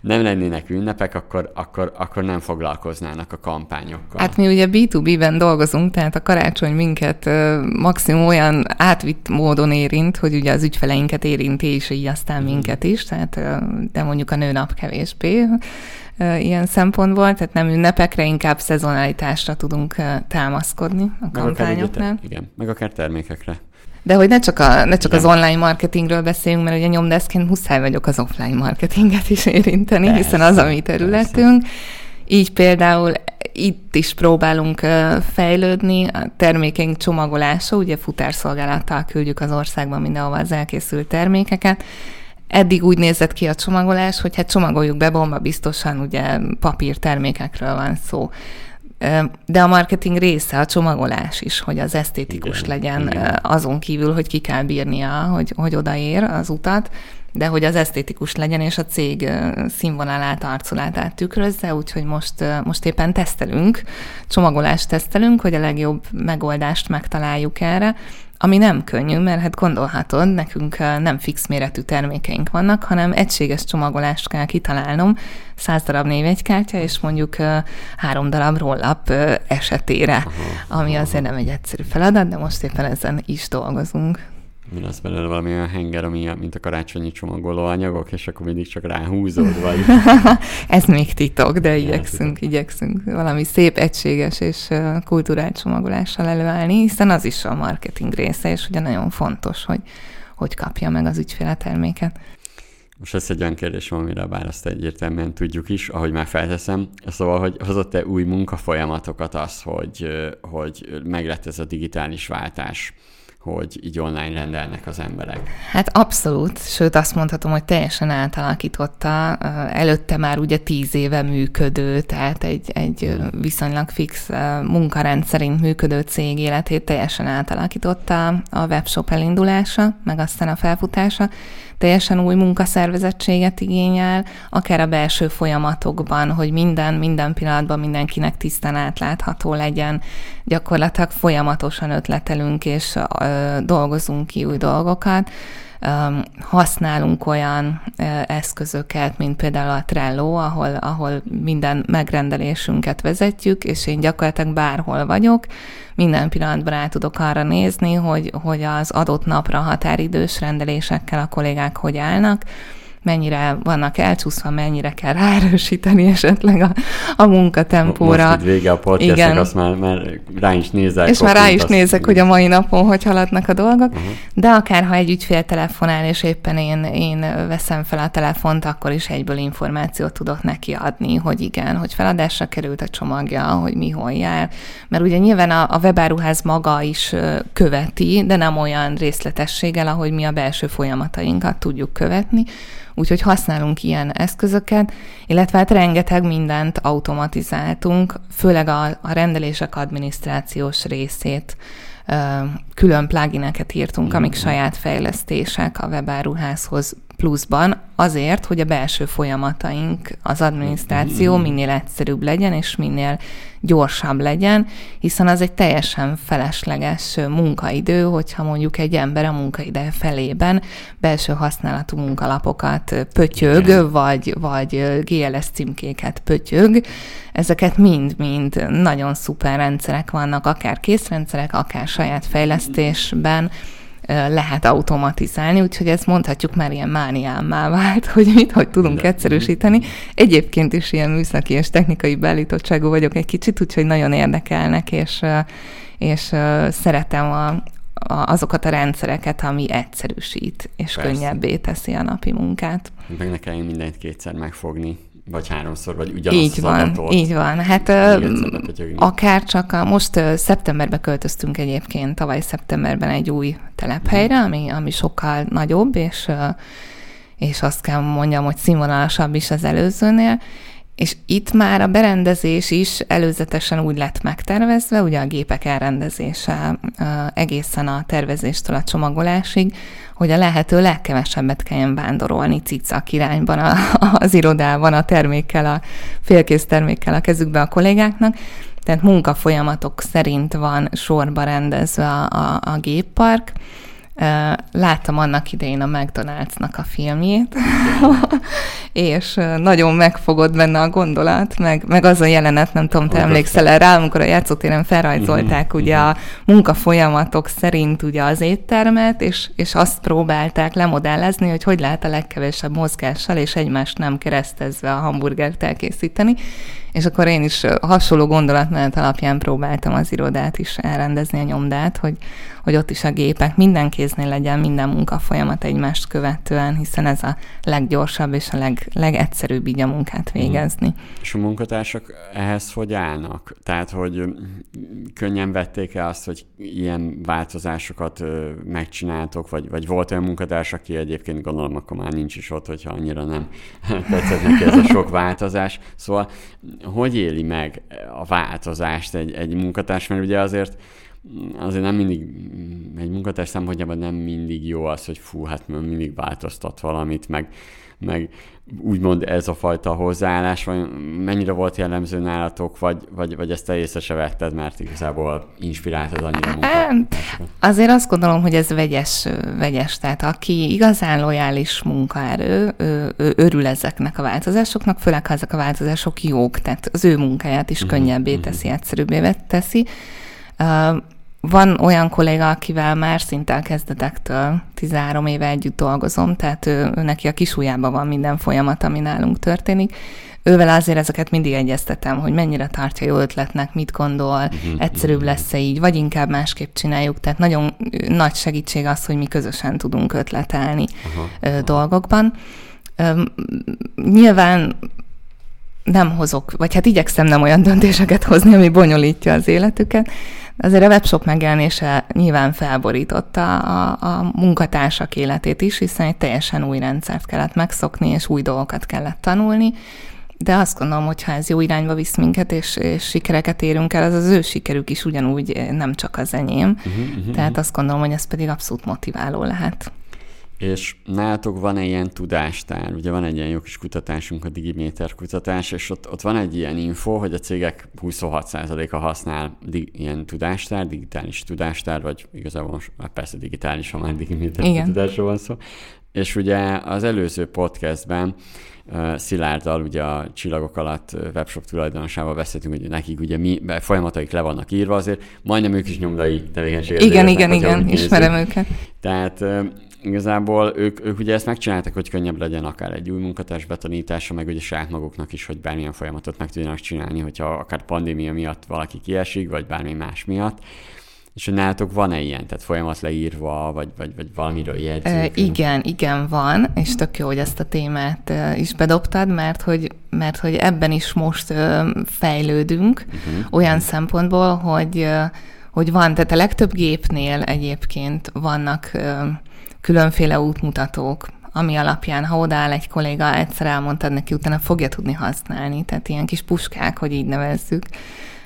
nem lennének ünnepek, akkor, akkor, akkor nem foglalkoznának a kampányokkal. Hát mi ugye B2B-ben dolgozunk, tehát a karácsony minket maximum olyan átvitt módon érint, hogy ugye az ügyfeleinket érinti, és így aztán mhm. minket is, tehát de mondjuk a nőnap kevésbé ilyen szempontból, tehát nem ünnepekre, inkább szezonalitásra tudunk támaszkodni a kampányoknál. igen, meg akár termékekre. De hogy ne csak, a, ne csak az online marketingről beszéljünk, mert ugye nyomdeszként muszáj vagyok az offline marketinget is érinteni, persze, hiszen az a mi területünk. Persze. Így például itt is próbálunk fejlődni, a termékeink csomagolása, ugye futárszolgálattal küldjük az országban mindenhova az elkészült termékeket, Eddig úgy nézett ki a csomagolás, hogy hát csomagoljuk be, bomba biztosan ugye papírtermékekről van szó. De a marketing része a csomagolás is, hogy az esztétikus igen, legyen, igen. azon kívül, hogy ki kell bírnia, hogy, hogy odaér az utat, de hogy az esztétikus legyen, és a cég színvonalát, arculatát tükrözze, úgyhogy most, most éppen tesztelünk, csomagolást tesztelünk, hogy a legjobb megoldást megtaláljuk erre, ami nem könnyű, mert hát gondolhatod, nekünk nem fix méretű termékeink vannak, hanem egységes csomagolást kell kitalálnom, száz darab névjegykártya, és mondjuk három darab rollap esetére, ami azért nem egy egyszerű feladat, de most éppen ezen is dolgozunk. Mi lesz belőle valami olyan henger, ami mint a karácsonyi csomagoló anyagok, és akkor mindig csak ráhúzod, vagy... [LAUGHS] Ez még titok, de igyekszünk, igyekszünk valami szép, egységes és kulturált csomagolással előállni, hiszen az is a marketing része, és ugye nagyon fontos, hogy hogy kapja meg az ügyfél a terméket. Most ez egy olyan kérdés, amire a választ egyértelműen tudjuk is, ahogy már felteszem. Szóval, hogy hozott-e új munkafolyamatokat az, hogy, hogy meg lett ez a digitális váltás? Hogy így online rendelnek az emberek. Hát abszolút, sőt azt mondhatom, hogy teljesen átalakította. Előtte már ugye tíz éve működő, tehát egy, egy viszonylag fix munkarend szerint működő cég életét teljesen átalakította a webshop elindulása, meg aztán a felfutása teljesen új munkaszervezettséget igényel, akár a belső folyamatokban, hogy minden, minden pillanatban mindenkinek tisztán átlátható legyen. Gyakorlatilag folyamatosan ötletelünk és ö, dolgozunk ki új dolgokat használunk olyan eszközöket, mint például a Trello, ahol, ahol minden megrendelésünket vezetjük, és én gyakorlatilag bárhol vagyok, minden pillanatban rá tudok arra nézni, hogy, hogy az adott napra határidős rendelésekkel a kollégák hogy állnak, mennyire vannak elcsúszva, mennyire kell ráerősíteni esetleg a, a munkatempóra. Most vége a podcastnek, Igen. azt már, már rá is nézek. És már rá is azt... nézek, hogy a mai napon hogy haladnak a dolgok, uh-huh. de akár ha egy ügyfél telefonál, és éppen én, én veszem fel a telefont, akkor is egyből információt tudok neki adni, hogy igen, hogy feladásra került a csomagja, hogy mi hol jár. Mert ugye nyilván a, a webáruház maga is követi, de nem olyan részletességgel, ahogy mi a belső folyamatainkat tudjuk követni. Úgyhogy használunk ilyen eszközöket, illetve hát rengeteg mindent automatizáltunk, főleg a, a rendelések adminisztrációs részét külön plugineket írtunk, amik mm-hmm. saját fejlesztések a webáruházhoz pluszban, azért, hogy a belső folyamataink, az adminisztráció mm-hmm. minél egyszerűbb legyen, és minél gyorsabb legyen, hiszen az egy teljesen felesleges munkaidő, hogyha mondjuk egy ember a munkaideje felében belső használatú munkalapokat pötyög, vagy, vagy GLS címkéket pötyög. Ezeket mind-mind nagyon szuper rendszerek vannak, akár készrendszerek, akár saját fejlesztésben, lehet automatizálni, úgyhogy ezt mondhatjuk már ilyen mániámmá vált, [LAUGHS] hogy mit, hogy tudunk egyszerűsíteni. Egyébként is ilyen műszaki és technikai beállítottságú vagyok egy kicsit, úgyhogy nagyon érdekelnek, és, és szeretem a, a, azokat a rendszereket, ami egyszerűsít, és Persze. könnyebbé teszi a napi munkát. Meg ne kelljen mindent kétszer megfogni vagy háromszor, vagy ugyanazt így van, adatot. Így van, hát akár csak a, most ö, szeptemberbe költöztünk egyébként, tavaly szeptemberben egy új telephelyre, ami, ami sokkal nagyobb, és, ö, és azt kell mondjam, hogy színvonalasabb is az előzőnél, és itt már a berendezés is előzetesen úgy lett megtervezve, ugye a gépek elrendezése egészen a tervezéstől a csomagolásig, hogy a lehető legkevesebbet kelljen vándorolni cicak irányban a, az irodában a termékkel, a félkész termékkel a kezükbe a kollégáknak, tehát munkafolyamatok szerint van sorba rendezve a, a, a géppark, Láttam annak idején a McDonald's-nak a filmjét, [LAUGHS] és nagyon megfogott benne a gondolat, meg, meg az a jelenet, nem tudom, te emlékszel el rá, amikor a játszótéren felrajzolták uh-huh, ugye uh-huh. a munkafolyamatok szerint ugye az éttermet, és, és azt próbálták lemodellezni, hogy hogy lehet a legkevesebb mozgással és egymást nem keresztezve a hamburgert elkészíteni, és akkor én is hasonló gondolatmenet alapján próbáltam az irodát is elrendezni, a nyomdát, hogy, hogy ott is a gépek minden kéznél legyen minden munkafolyamat egymást követően, hiszen ez a leggyorsabb és a leg, legegyszerűbb így a munkát mhm. végezni. Mm. És a munkatársak ehhez hogy állnak? Tehát, hogy könnyen vették el azt, hogy ilyen változásokat megcsináltok, vagy, vagy volt olyan munkatárs, aki egyébként gondolom, akkor már nincs is ott, hogyha annyira nem [LAUGHS] tetszett neki ez a sok változás. Szóval hogy éli meg a változást egy, egy munkatárs, mert ugye azért azért nem mindig, egy munkatárs szempontjában nem mindig jó az, hogy fú, hát mindig változtat valamit, meg, meg úgymond ez a fajta hozzáállás, vagy mennyire volt jellemző nálatok, vagy, vagy, vagy ezt te észre se vetted, mert igazából inspiráltad annyira munkát? Azért azt gondolom, hogy ez vegyes, vegyes. Tehát aki igazán lojális munkaerő, ő, ő örül ezeknek a változásoknak, főleg ha ezek a változások jók, tehát az ő munkáját is uh-huh, könnyebbé uh-huh. teszi, egyszerűbbé teszi. Van olyan kolléga, akivel már szinte a kezdetektől 13 éve együtt dolgozom, tehát ő, ő neki a kisujjában van minden folyamat, ami nálunk történik. Ővel azért ezeket mindig egyeztetem, hogy mennyire tartja jó ötletnek, mit gondol, uh-huh, egyszerűbb uh-huh. lesz-e így, vagy inkább másképp csináljuk. Tehát nagyon nagy segítség az, hogy mi közösen tudunk ötletelni uh-huh, dolgokban. Nyilván nem hozok, vagy hát igyekszem nem olyan döntéseket hozni, ami bonyolítja az életüket. Azért a webshop megjelenése nyilván felborította a, a munkatársak életét is, hiszen egy teljesen új rendszert kellett megszokni, és új dolgokat kellett tanulni. De azt gondolom, hogy ha ez jó irányba visz minket, és, és sikereket érünk el, az az ő sikerük is ugyanúgy, nem csak az enyém. Uh-huh, uh-huh. Tehát azt gondolom, hogy ez pedig abszolút motiváló lehet. És nálatok van-e ilyen tudástár? Ugye van egy ilyen jó kis kutatásunk, a Digiméter kutatás, és ott, ott van egy ilyen info, hogy a cégek 26%-a használ di- ilyen tudástár, digitális tudástár, vagy igazából most már persze digitális, ha már Digiméter tudásról van szó. És ugye az előző podcastben uh, Szilárddal, ugye a Csillagok alatt webshop tulajdonosával beszéltünk, hogy nekik ugye mi folyamataik le vannak írva, azért majdnem ők is nyomdai tevékenységet. Igen, igen, igen, ismerem őket. Tehát igazából ők, ők ugye ezt megcsináltak, hogy könnyebb legyen akár egy új munkatárs betanítása, meg ugye saját maguknak is, hogy bármilyen folyamatot meg tudjanak csinálni, hogyha akár pandémia miatt valaki kiesik, vagy bármi más miatt. És hogy nálatok van-e ilyen, tehát folyamat leírva, vagy, vagy, vagy valamiről jegyzők? E, igen, igen, van, és tök jó, hogy ezt a témát is bedobtad, mert hogy, mert hogy ebben is most fejlődünk, uh-huh. olyan szempontból, hogy, hogy van, tehát a legtöbb gépnél egyébként vannak különféle útmutatók, ami alapján, ha odáll egy kolléga, egyszer elmondtad neki, utána fogja tudni használni. Tehát ilyen kis puskák, hogy így nevezzük.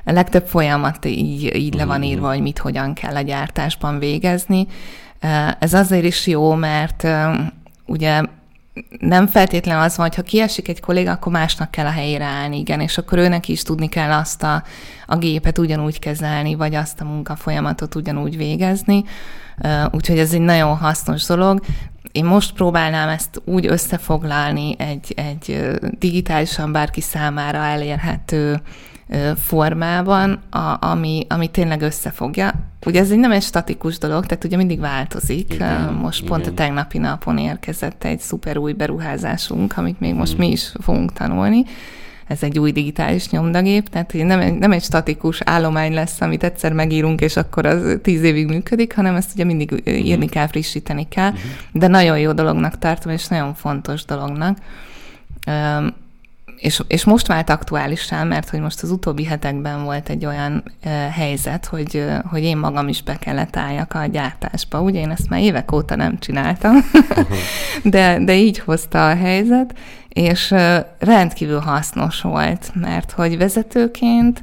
A legtöbb folyamat így, így le van mhm. írva, hogy mit, hogyan kell a gyártásban végezni. Ez azért is jó, mert ugye nem feltétlenül az van, hogy ha kiesik egy kolléga, akkor másnak kell a helyére állni, igen, és akkor őnek is tudni kell azt a, a gépet ugyanúgy kezelni, vagy azt a munkafolyamatot ugyanúgy végezni. Úgyhogy ez egy nagyon hasznos dolog. Én most próbálnám ezt úgy összefoglalni egy, egy digitálisan bárki számára elérhető formában, a, ami, ami tényleg összefogja. Ugye ez egy nem egy statikus dolog, tehát ugye mindig változik. Igen, Most igen. pont a tegnapi napon érkezett egy szuper új beruházásunk, amit még most hmm. mi is fogunk tanulni. Ez egy új digitális nyomdagép, tehát nem egy, nem egy statikus állomány lesz, amit egyszer megírunk, és akkor az tíz évig működik, hanem ezt ugye mindig írni hmm. kell, frissíteni kell. Hmm. De nagyon jó dolognak tartom, és nagyon fontos dolognak és, és most vált aktuálisan, mert hogy most az utóbbi hetekben volt egy olyan e, helyzet, hogy, e, hogy én magam is be kellett álljak a gyártásba. Ugye én ezt már évek óta nem csináltam, [LAUGHS] de, de így hozta a helyzet, és rendkívül hasznos volt, mert hogy vezetőként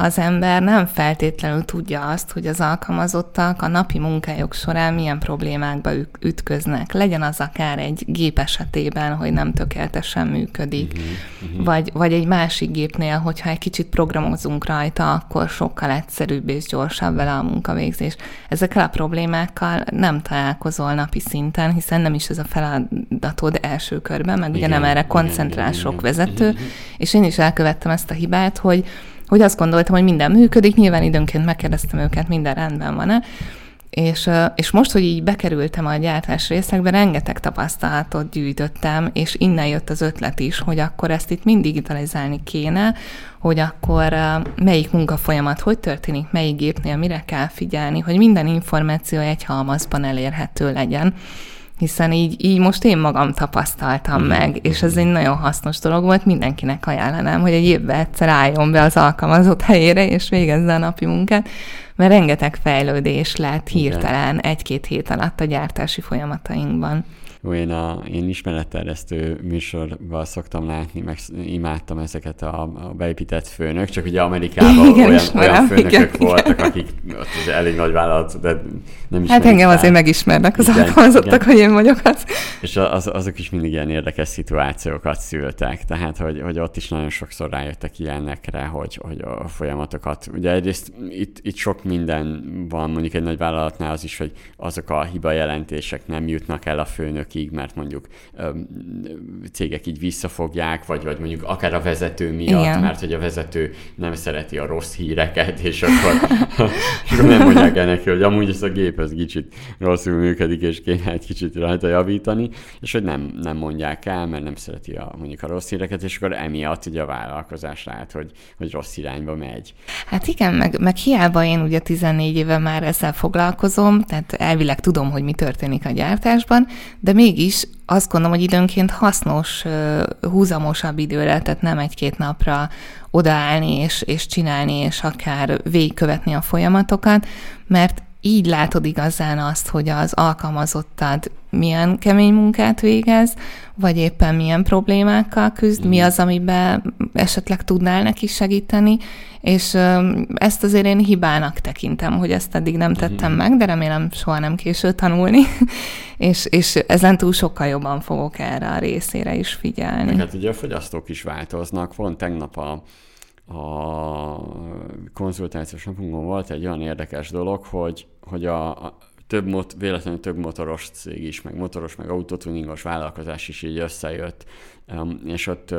az ember nem feltétlenül tudja azt, hogy az alkalmazottak a napi munkájuk során milyen problémákba ütköznek. Legyen az akár egy gép esetében, hogy nem tökéletesen működik, uh-huh, uh-huh. Vagy, vagy egy másik gépnél, hogyha egy kicsit programozunk rajta, akkor sokkal egyszerűbb és gyorsabb vele a munkavégzés. Ezekkel a problémákkal nem találkozol napi szinten, hiszen nem is ez a feladatod első körben, meg ugye nem erre koncentrál sok vezető, és én is elkövettem ezt a hibát, hogy, hogy azt gondoltam, hogy minden működik, nyilván időnként megkérdeztem őket, minden rendben van-e, és, és most, hogy így bekerültem a gyártás részekbe, rengeteg tapasztalatot gyűjtöttem, és innen jött az ötlet is, hogy akkor ezt itt mind digitalizálni kéne, hogy akkor melyik munkafolyamat hogy történik, melyik gépnél mire kell figyelni, hogy minden információ egy halmazban elérhető legyen hiszen így, így most én magam tapasztaltam mm. meg, és ez egy nagyon hasznos dolog volt, mindenkinek ajánlanám, hogy egy évben egyszer álljon be az alkalmazott helyére, és végezze a napi munkát, mert rengeteg fejlődés lett hirtelen egy-két hét alatt a gyártási folyamatainkban. Én, a, én ismeretterjesztő műsorban szoktam látni, meg imádtam ezeket a, a beépített főnök, csak ugye Amerikában igen, olyan, olyan főnökök igen, voltak, igen. akik ott az elég nagy vállalat, de nem is. Hát engem azért megismernek az igen, alkalmazottak, igen. hogy én vagyok az. És az, azok is mindig ilyen érdekes szituációkat szültek, tehát hogy, hogy ott is nagyon sokszor rájöttek ilyenekre, hogy, hogy a folyamatokat, ugye egyrészt itt, itt sok minden van, mondjuk egy nagy vállalatnál az is, hogy azok a hiba jelentések nem jutnak el a főnök évekig, mert mondjuk cégek így visszafogják, vagy, vagy mondjuk akár a vezető miatt, Igen. mert hogy a vezető nem szereti a rossz híreket, [LAUGHS] és akkor, [LAUGHS] akkor nem mondják el neki, hogy amúgy ez a gép ez kicsit rosszul működik, és kéne egy kicsit rajta javítani, és hogy nem, nem mondják el, mert nem szereti a, mondjuk a rossz híreket, és akkor emiatt ugye a vállalkozás lát, hogy, hogy rossz irányba megy. Hát igen, meg, meg hiába én ugye 14 éve már ezzel foglalkozom, tehát elvileg tudom, hogy mi történik a gyártásban, de mégis azt gondolom, hogy időnként hasznos, húzamosabb időre, tehát nem egy-két napra odaállni és, és csinálni, és akár végigkövetni a folyamatokat, mert így látod igazán azt, hogy az alkalmazottad milyen kemény munkát végez, vagy éppen milyen problémákkal küzd, mi az, amiben esetleg tudnál neki segíteni, és ezt azért én hibának tekintem, hogy ezt eddig nem tettem mm. meg, de remélem soha nem késő tanulni, [LAUGHS] és, és ezen túl sokkal jobban fogok erre a részére is figyelni. Hát ugye a fogyasztók is változnak, van tegnap a a konzultációs napunkon volt egy olyan érdekes dolog, hogy, hogy a, a több mot, véletlenül több motoros cég is, meg motoros, meg autotuningos vállalkozás is így összejött, és ott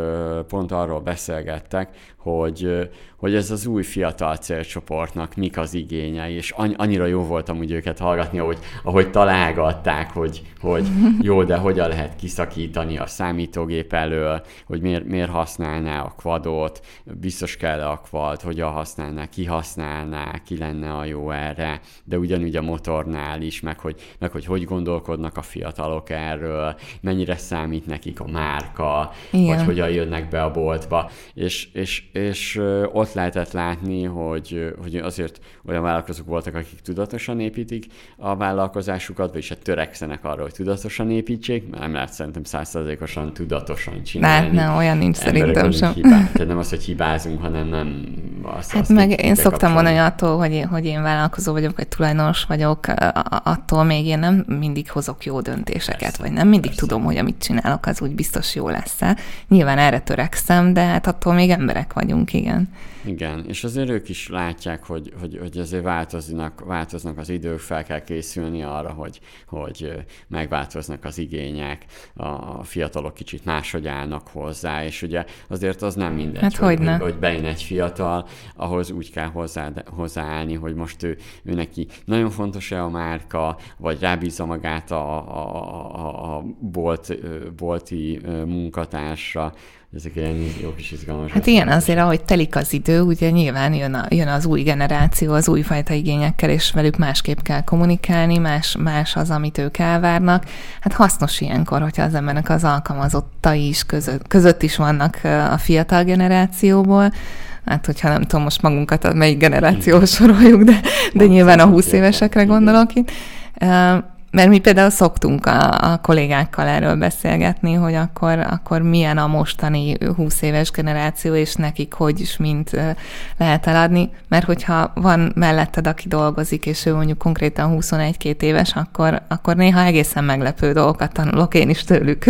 pont arról beszélgettek, hogy, hogy ez az új fiatal célcsoportnak mik az igényei, és annyira jó voltam úgy őket hallgatni, ahogy, ahogy találgatták, hogy, hogy [LAUGHS] jó, de hogyan lehet kiszakítani a számítógép elől, hogy miért, miért használná a quadot, biztos kell a quad, hogyan használná, ki használná, ki lenne a jó erre, de ugyanúgy a motornál is, meg hogy, meg hogy hogy gondolkodnak a fiatalok erről, mennyire számít nekik a márka, Igen. vagy hogyan jönnek be a boltba, és, és, és ott lehetett látni, hogy, hogy azért olyan vállalkozók voltak, akik tudatosan építik a vállalkozásukat, vagyis hát törekszenek arra, hogy tudatosan építsék, mert nem lehet szerintem százszerzékosan tudatosan csinálni. Nem, nem, olyan nincs szerintem sem. Hibá, tehát nem az, hogy hibázunk, hanem nem azt, Hát azt meg én szoktam mondani attól, hogy én, hogy én vállalkozó vagyok, vagy tulajdonos vagyok, attól még én nem mindig hozok jó döntéseket, persze, vagy nem mindig persze. tudom, hogy amit csinálok, az úgy biztos jó lesz -e. Nyilván erre törekszem, de hát attól még emberek vagyunk, igen. Igen, és azért ők is látják, hogy, hogy, hogy azért változnak, változnak az idők, fel kell készülni arra, hogy, hogy megváltoznak az igények, a fiatalok kicsit máshogy állnak hozzá, és ugye azért az nem mindegy, hát hogy, hogy, hogy bejön egy fiatal, ahhoz úgy kell hozzá, hozzáállni, hogy most ő, ő neki nagyon fontos-e a márka, vagy rábízza magát a, a, a, a bolt, bolti munkatársra, ezek ilyen jó kis izgalmas. Hát igen, azért, ahogy telik az idő, ugye nyilván jön, a, jön az új generáció, az újfajta igényekkel, és velük másképp kell kommunikálni, más, más az, amit ők elvárnak. Hát hasznos ilyenkor, hogyha az embernek az alkalmazottai is között, között is vannak a fiatal generációból, hát hogyha nem tudom most magunkat a melyik generációhoz soroljuk, de, de nyilván a 20 évesekre gondolok itt mert mi például szoktunk a, a kollégákkal erről beszélgetni, hogy akkor, akkor milyen a mostani 20 éves generáció, és nekik hogy is mint lehet eladni, mert hogyha van melletted, aki dolgozik, és ő mondjuk konkrétan 21-2 éves, akkor, akkor néha egészen meglepő dolgokat tanulok én is tőlük.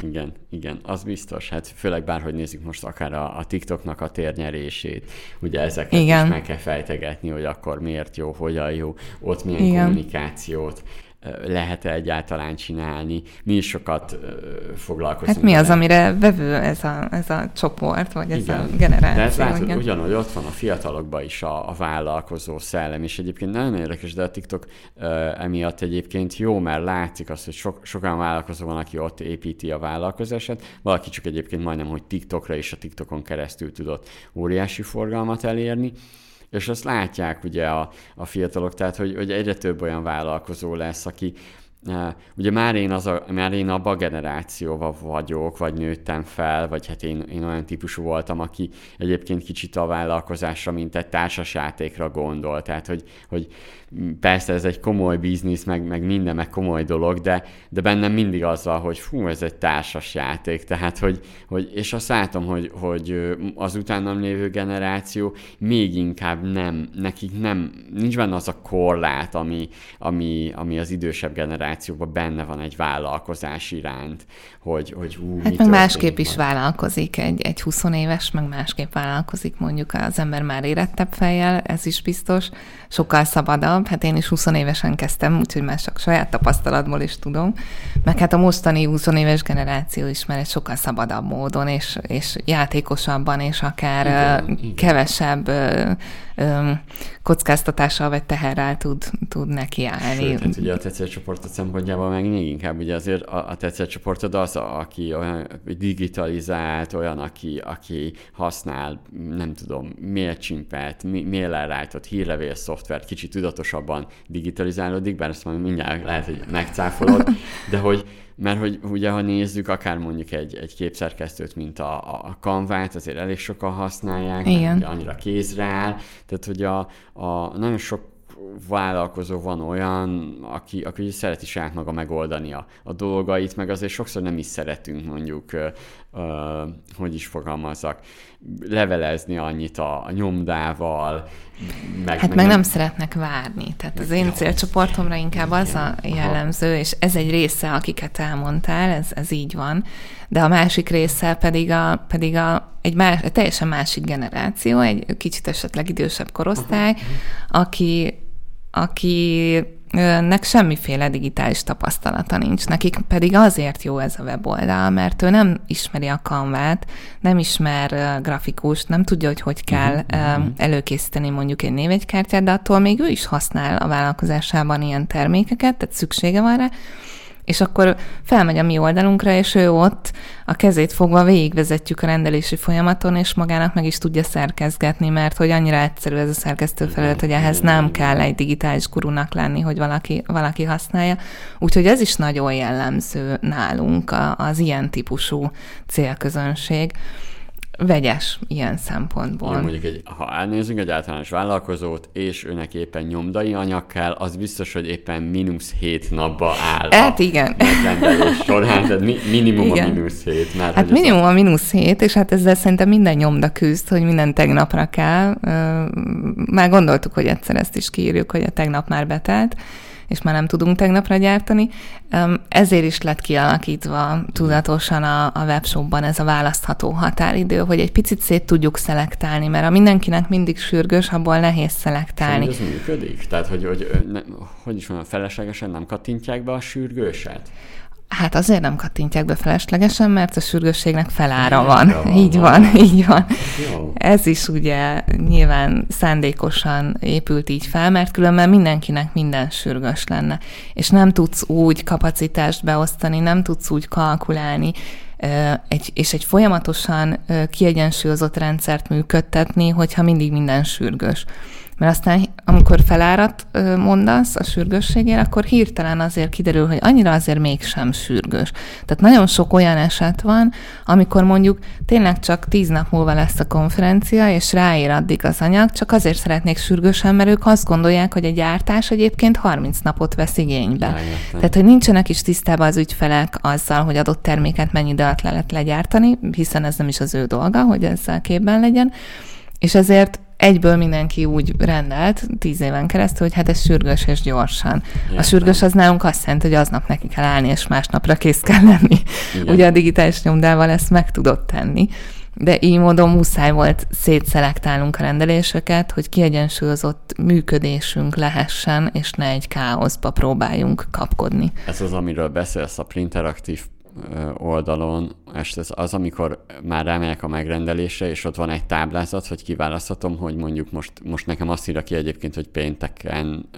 Igen, igen, az biztos. Hát főleg bárhogy nézzük most akár a, a TikToknak a térnyerését, ugye ezeket Igen. is meg kell fejtegetni, hogy akkor miért jó, hogyan jó, ott milyen Igen. kommunikációt lehet-e egyáltalán csinálni. Mi is sokat foglalkozunk. Hát mi az, amire vevő ez a, ez a csoport, vagy ez igen. a generáció? De ez látod, igen. ugyanúgy ott van a fiatalokban is a, a vállalkozó szellem, és egyébként nagyon érdekes, de a TikTok uh, emiatt egyébként jó, mert látszik azt, hogy sok, sokan vállalkozó van, aki ott építi a vállalkozását, valaki csak egyébként majdnem, hogy TikTokra és a TikTokon keresztül tudott óriási forgalmat elérni, és azt látják ugye a, a fiatalok, tehát hogy, hogy egyre több olyan vállalkozó lesz, aki Ugye már én, az a, már én abban a generációban vagyok, vagy nőttem fel, vagy hát én, én olyan típusú voltam, aki egyébként kicsit a vállalkozásra, mint egy társasjátékra gondol. Tehát, hogy, hogy persze ez egy komoly biznisz, meg, meg minden, meg komoly dolog, de, de bennem mindig az van, hogy fú, ez egy társasjáték. Tehát, hogy, hogy és azt látom, hogy, hogy az utánam lévő generáció még inkább nem, nekik nem, nincs benne az a korlát, ami, ami, ami az idősebb generáció generációban benne van egy vállalkozás iránt, hogy, hogy hú, Hát meg másképp van. is vállalkozik egy, egy 20 éves, meg másképp vállalkozik mondjuk az ember már érettebb fejjel, ez is biztos, sokkal szabadabb. Hát én is 20 évesen kezdtem, úgyhogy már csak saját tapasztalatból is tudom. Meg hát a mostani 20 éves generáció is már egy sokkal szabadabb módon, és, és játékosabban, és akár igen, uh, igen. Kockáztatással vagy teherrel tud, tud nekiállni. Sőt, hát ugye a célcsoportot szempontjából meg még inkább ugye azért a, a tetszett csoportod az, aki olyan digitalizált, olyan, aki, aki használ, nem tudom, mailchimpet, mail-elrájtott hírlevél szoftvert, kicsit tudatosabban digitalizálódik, bár ezt már mindjárt lehet, hogy megcáfolod, de hogy mert hogy ugye, ha nézzük, akár mondjuk egy, egy képszerkesztőt, mint a, a Canva-t, azért elég sokan használják, Igen. Mert annyira kézre áll, tehát hogy a, a nagyon sok vállalkozó van olyan, aki, aki szereti saját maga megoldani a, a dolgait, meg azért sokszor nem is szeretünk mondjuk, ö, hogy is fogalmazzak, levelezni annyit a, a nyomdával. Meg, hát meg, meg nem, nem szeretnek várni. Tehát az én célcsoportomra inkább az a jellemző, és ez egy része, akiket elmondtál, ez, ez így van, de a másik része pedig a, pedig a egy, más, egy teljesen másik generáció, egy kicsit esetleg idősebb korosztály, aki akinek semmiféle digitális tapasztalata nincs. Nekik pedig azért jó ez a weboldal, mert ő nem ismeri a kanvát, nem ismer grafikust, nem tudja, hogy hogy kell uh-huh. előkészíteni mondjuk egy névegykártyát, de attól még ő is használ a vállalkozásában ilyen termékeket, tehát szüksége van rá, és akkor felmegy a mi oldalunkra, és ő ott a kezét fogva végigvezetjük a rendelési folyamaton, és magának meg is tudja szerkezgetni, mert hogy annyira egyszerű ez a szerkesztő felület, hogy ehhez nem kell egy digitális gurunak lenni, hogy valaki, valaki használja. Úgyhogy ez is nagyon jellemző nálunk az ilyen típusú célközönség vegyes ilyen szempontból. Jó, mondjuk, egy, ha elnézünk egy általános vállalkozót, és őnek éppen nyomdai anyag kell, az biztos, hogy éppen mínusz hét napba áll. Hát igen. során, tehát mi, minimum igen. a mínusz hét. Mert hát minimum a, a mínusz hét, és hát ezzel szerintem minden nyomda küzd, hogy minden tegnapra kell. Már gondoltuk, hogy egyszer ezt is kiírjuk, hogy a tegnap már betelt és már nem tudunk tegnapra gyártani. Ezért is lett kialakítva tudatosan a, a webshopban ez a választható határidő, hogy egy picit szét tudjuk szelektálni, mert a mindenkinek mindig sürgős, abból nehéz szelektálni. ez működik? Tehát, hogy, hogy, ne, hogy is mondjam, feleslegesen nem kattintják be a sürgőset? Hát azért nem kattintják be feleslegesen, mert a sürgősségnek felára van. van. Így van, van, így van. Jó. Ez is ugye nyilván szándékosan épült így fel, mert különben mindenkinek minden sürgős lenne. És nem tudsz úgy kapacitást beosztani, nem tudsz úgy kalkulálni, egy, és egy folyamatosan kiegyensúlyozott rendszert működtetni, hogyha mindig minden sürgős. Mert aztán, amikor felárat mondasz a sürgősségére, akkor hirtelen azért kiderül, hogy annyira azért mégsem sürgős. Tehát nagyon sok olyan eset van, amikor mondjuk tényleg csak tíz nap múlva lesz a konferencia, és ráér addig az anyag, csak azért szeretnék sürgősen, mert ők azt gondolják, hogy a gyártás egyébként 30 napot vesz igénybe. Jaj, Tehát, hogy nincsenek is tisztában az ügyfelek azzal, hogy adott terméket mennyi idő alatt le lehet legyártani, hiszen ez nem is az ő dolga, hogy ezzel képben legyen. És ezért egyből mindenki úgy rendelt tíz éven keresztül, hogy hát ez sürgős és gyorsan. Igen. A sürgős az nálunk azt jelenti, hogy aznap neki kell állni, és másnapra kész kell lenni. Igen. Ugye a digitális nyomdával ezt meg tudott tenni. De így módon muszáj volt szétszelektálnunk a rendeléseket, hogy kiegyensúlyozott működésünk lehessen, és ne egy káoszba próbáljunk kapkodni. Ez az, amiről beszélsz a Printeraktív oldalon, és ez az, amikor már rámegyek a megrendelésre, és ott van egy táblázat, hogy kiválaszthatom, hogy mondjuk most, most nekem azt írja ki egyébként, hogy pénteken,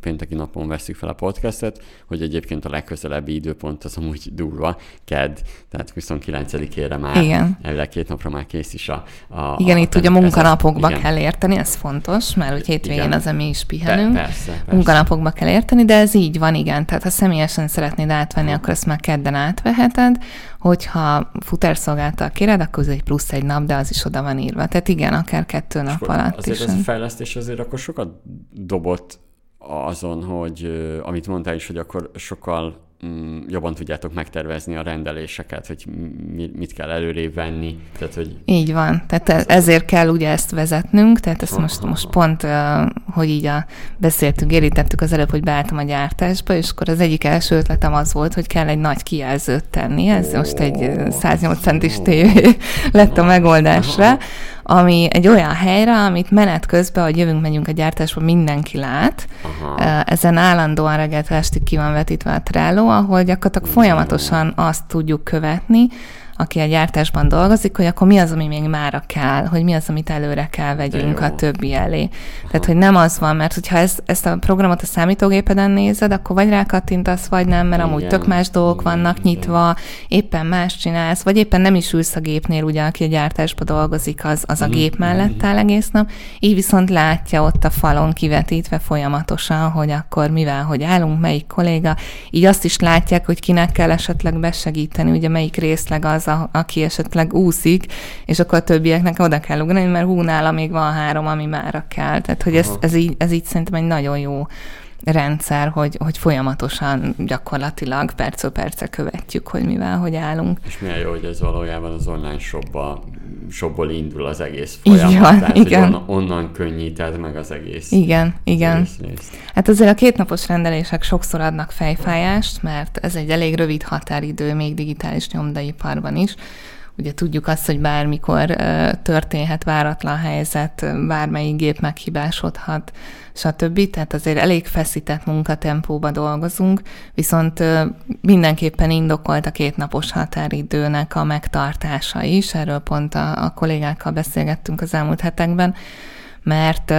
pénteki napon veszük fel a podcastet, hogy egyébként a legközelebbi időpont az amúgy durva, ked, tehát 29-ére már, Igen. elvileg két napra már kész is a... a Igen, a itt ugye munkanapokba igen. kell érteni, ez fontos, mert hogy hétvégén az, mi is pihenünk. persze, persze. Munkanapokba kell érteni, de ez így van, igen. Tehát ha személyesen szeretnéd átvenni, akkor ezt már kedden átveheted, hogyha futárszolgáltal kéred, akkor ez egy plusz egy nap, de az is oda van írva. Tehát igen, akár kettő nap alatt azért is. Azért ez a fejlesztés azért akkor sokat dobott azon, hogy amit mondtál is, hogy akkor sokkal jobban tudjátok megtervezni a rendeléseket, hogy mit kell előrébb venni. Tehát, hogy így van. Tehát e- ezért kell ugye ezt vezetnünk, tehát ezt most, most pont, hogy így a, beszéltünk, érítettük az előbb, hogy beálltam a gyártásba, és akkor az egyik első ötletem az volt, hogy kell egy nagy kijelzőt tenni. Ez most egy 108 centis tévé [LAUGHS] lett a megoldásra, ami egy olyan helyre, amit menet közben, hogy jövünk, megyünk a gyártásba, mindenki lát. Aha. Ezen állandóan reggelt estig ki van vetítve a Trello, ahol gyakorlatilag folyamatosan azt tudjuk követni, aki a gyártásban dolgozik, hogy akkor mi az, ami még mára kell, hogy mi az, amit előre kell vegyünk a többi elé. Tehát, hogy nem az van, mert hogyha ezt, ezt a programot a számítógépeden nézed, akkor vagy rákattintasz, vagy nem, mert igen, amúgy tök más dolgok igen, vannak nyitva, éppen más csinálsz, vagy éppen nem is ülsz a gépnél, ugye, aki a gyártásban dolgozik, az, az a gép mellett áll egész nap, így viszont látja ott a falon kivetítve folyamatosan, hogy akkor mivel, hogy állunk, melyik kolléga, így azt is látják, hogy kinek kell esetleg besegíteni, ugye melyik részleg az, a, aki esetleg úszik, és akkor a többieknek oda kell ugrani, mert hú, nála még van három, ami mára kell. Tehát, hogy ez, ez, így, ez így szerintem egy nagyon jó rendszer, hogy, hogy folyamatosan gyakorlatilag percről percre követjük, hogy mivel, hogy állunk. És milyen jó, hogy ez valójában az online shopba, shopból indul az egész folyamat. Igen, tehát, igen. Onnan, onnan könnyíted meg az egész. Igen, igen. Egész hát azért a kétnapos rendelések sokszor adnak fejfájást, mert ez egy elég rövid határidő még digitális nyomdaiparban is. Ugye tudjuk azt, hogy bármikor történhet váratlan helyzet, bármelyik gép meghibásodhat, stb. Tehát azért elég feszített munkatempóba dolgozunk, viszont mindenképpen indokolt a kétnapos határidőnek a megtartása is, erről pont a, a kollégákkal beszélgettünk az elmúlt hetekben, mert,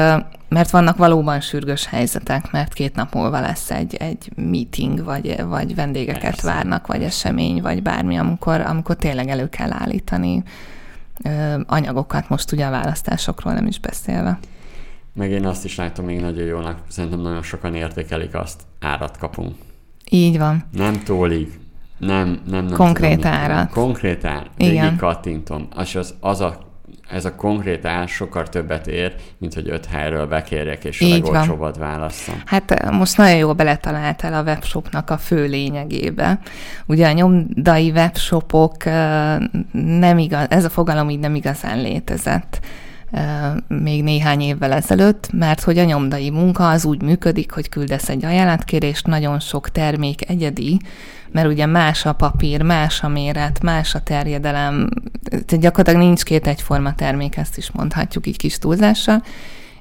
mert vannak valóban sürgős helyzetek, mert két nap múlva lesz egy, egy meeting, vagy, vagy vendégeket Persze. várnak, vagy esemény, vagy bármi, amikor, amikor tényleg elő kell állítani anyagokat, most ugye a választásokról nem is beszélve. Meg én azt is látom még nagyon jónak, szerintem nagyon sokan értékelik azt, árat kapunk. Így van. Nem tólig, nem, nem, nem Konkrét tudom, árat. Konkrét ár. Igen. kattintom. Az, az, az a ez a konkrét ár sokkal többet ér, mint hogy öt helyről bekérjek, és a legolcsóbbat választom. Hát most nagyon jól beletaláltál a webshopnak a fő lényegébe. Ugye a nyomdai webshopok nem igaz, ez a fogalom így nem igazán létezett még néhány évvel ezelőtt, mert hogy a nyomdai munka az úgy működik, hogy küldesz egy ajánlatkérést, nagyon sok termék egyedi, mert ugye más a papír, más a méret, más a terjedelem, tehát gyakorlatilag nincs két egyforma termék, ezt is mondhatjuk így kis túlzással,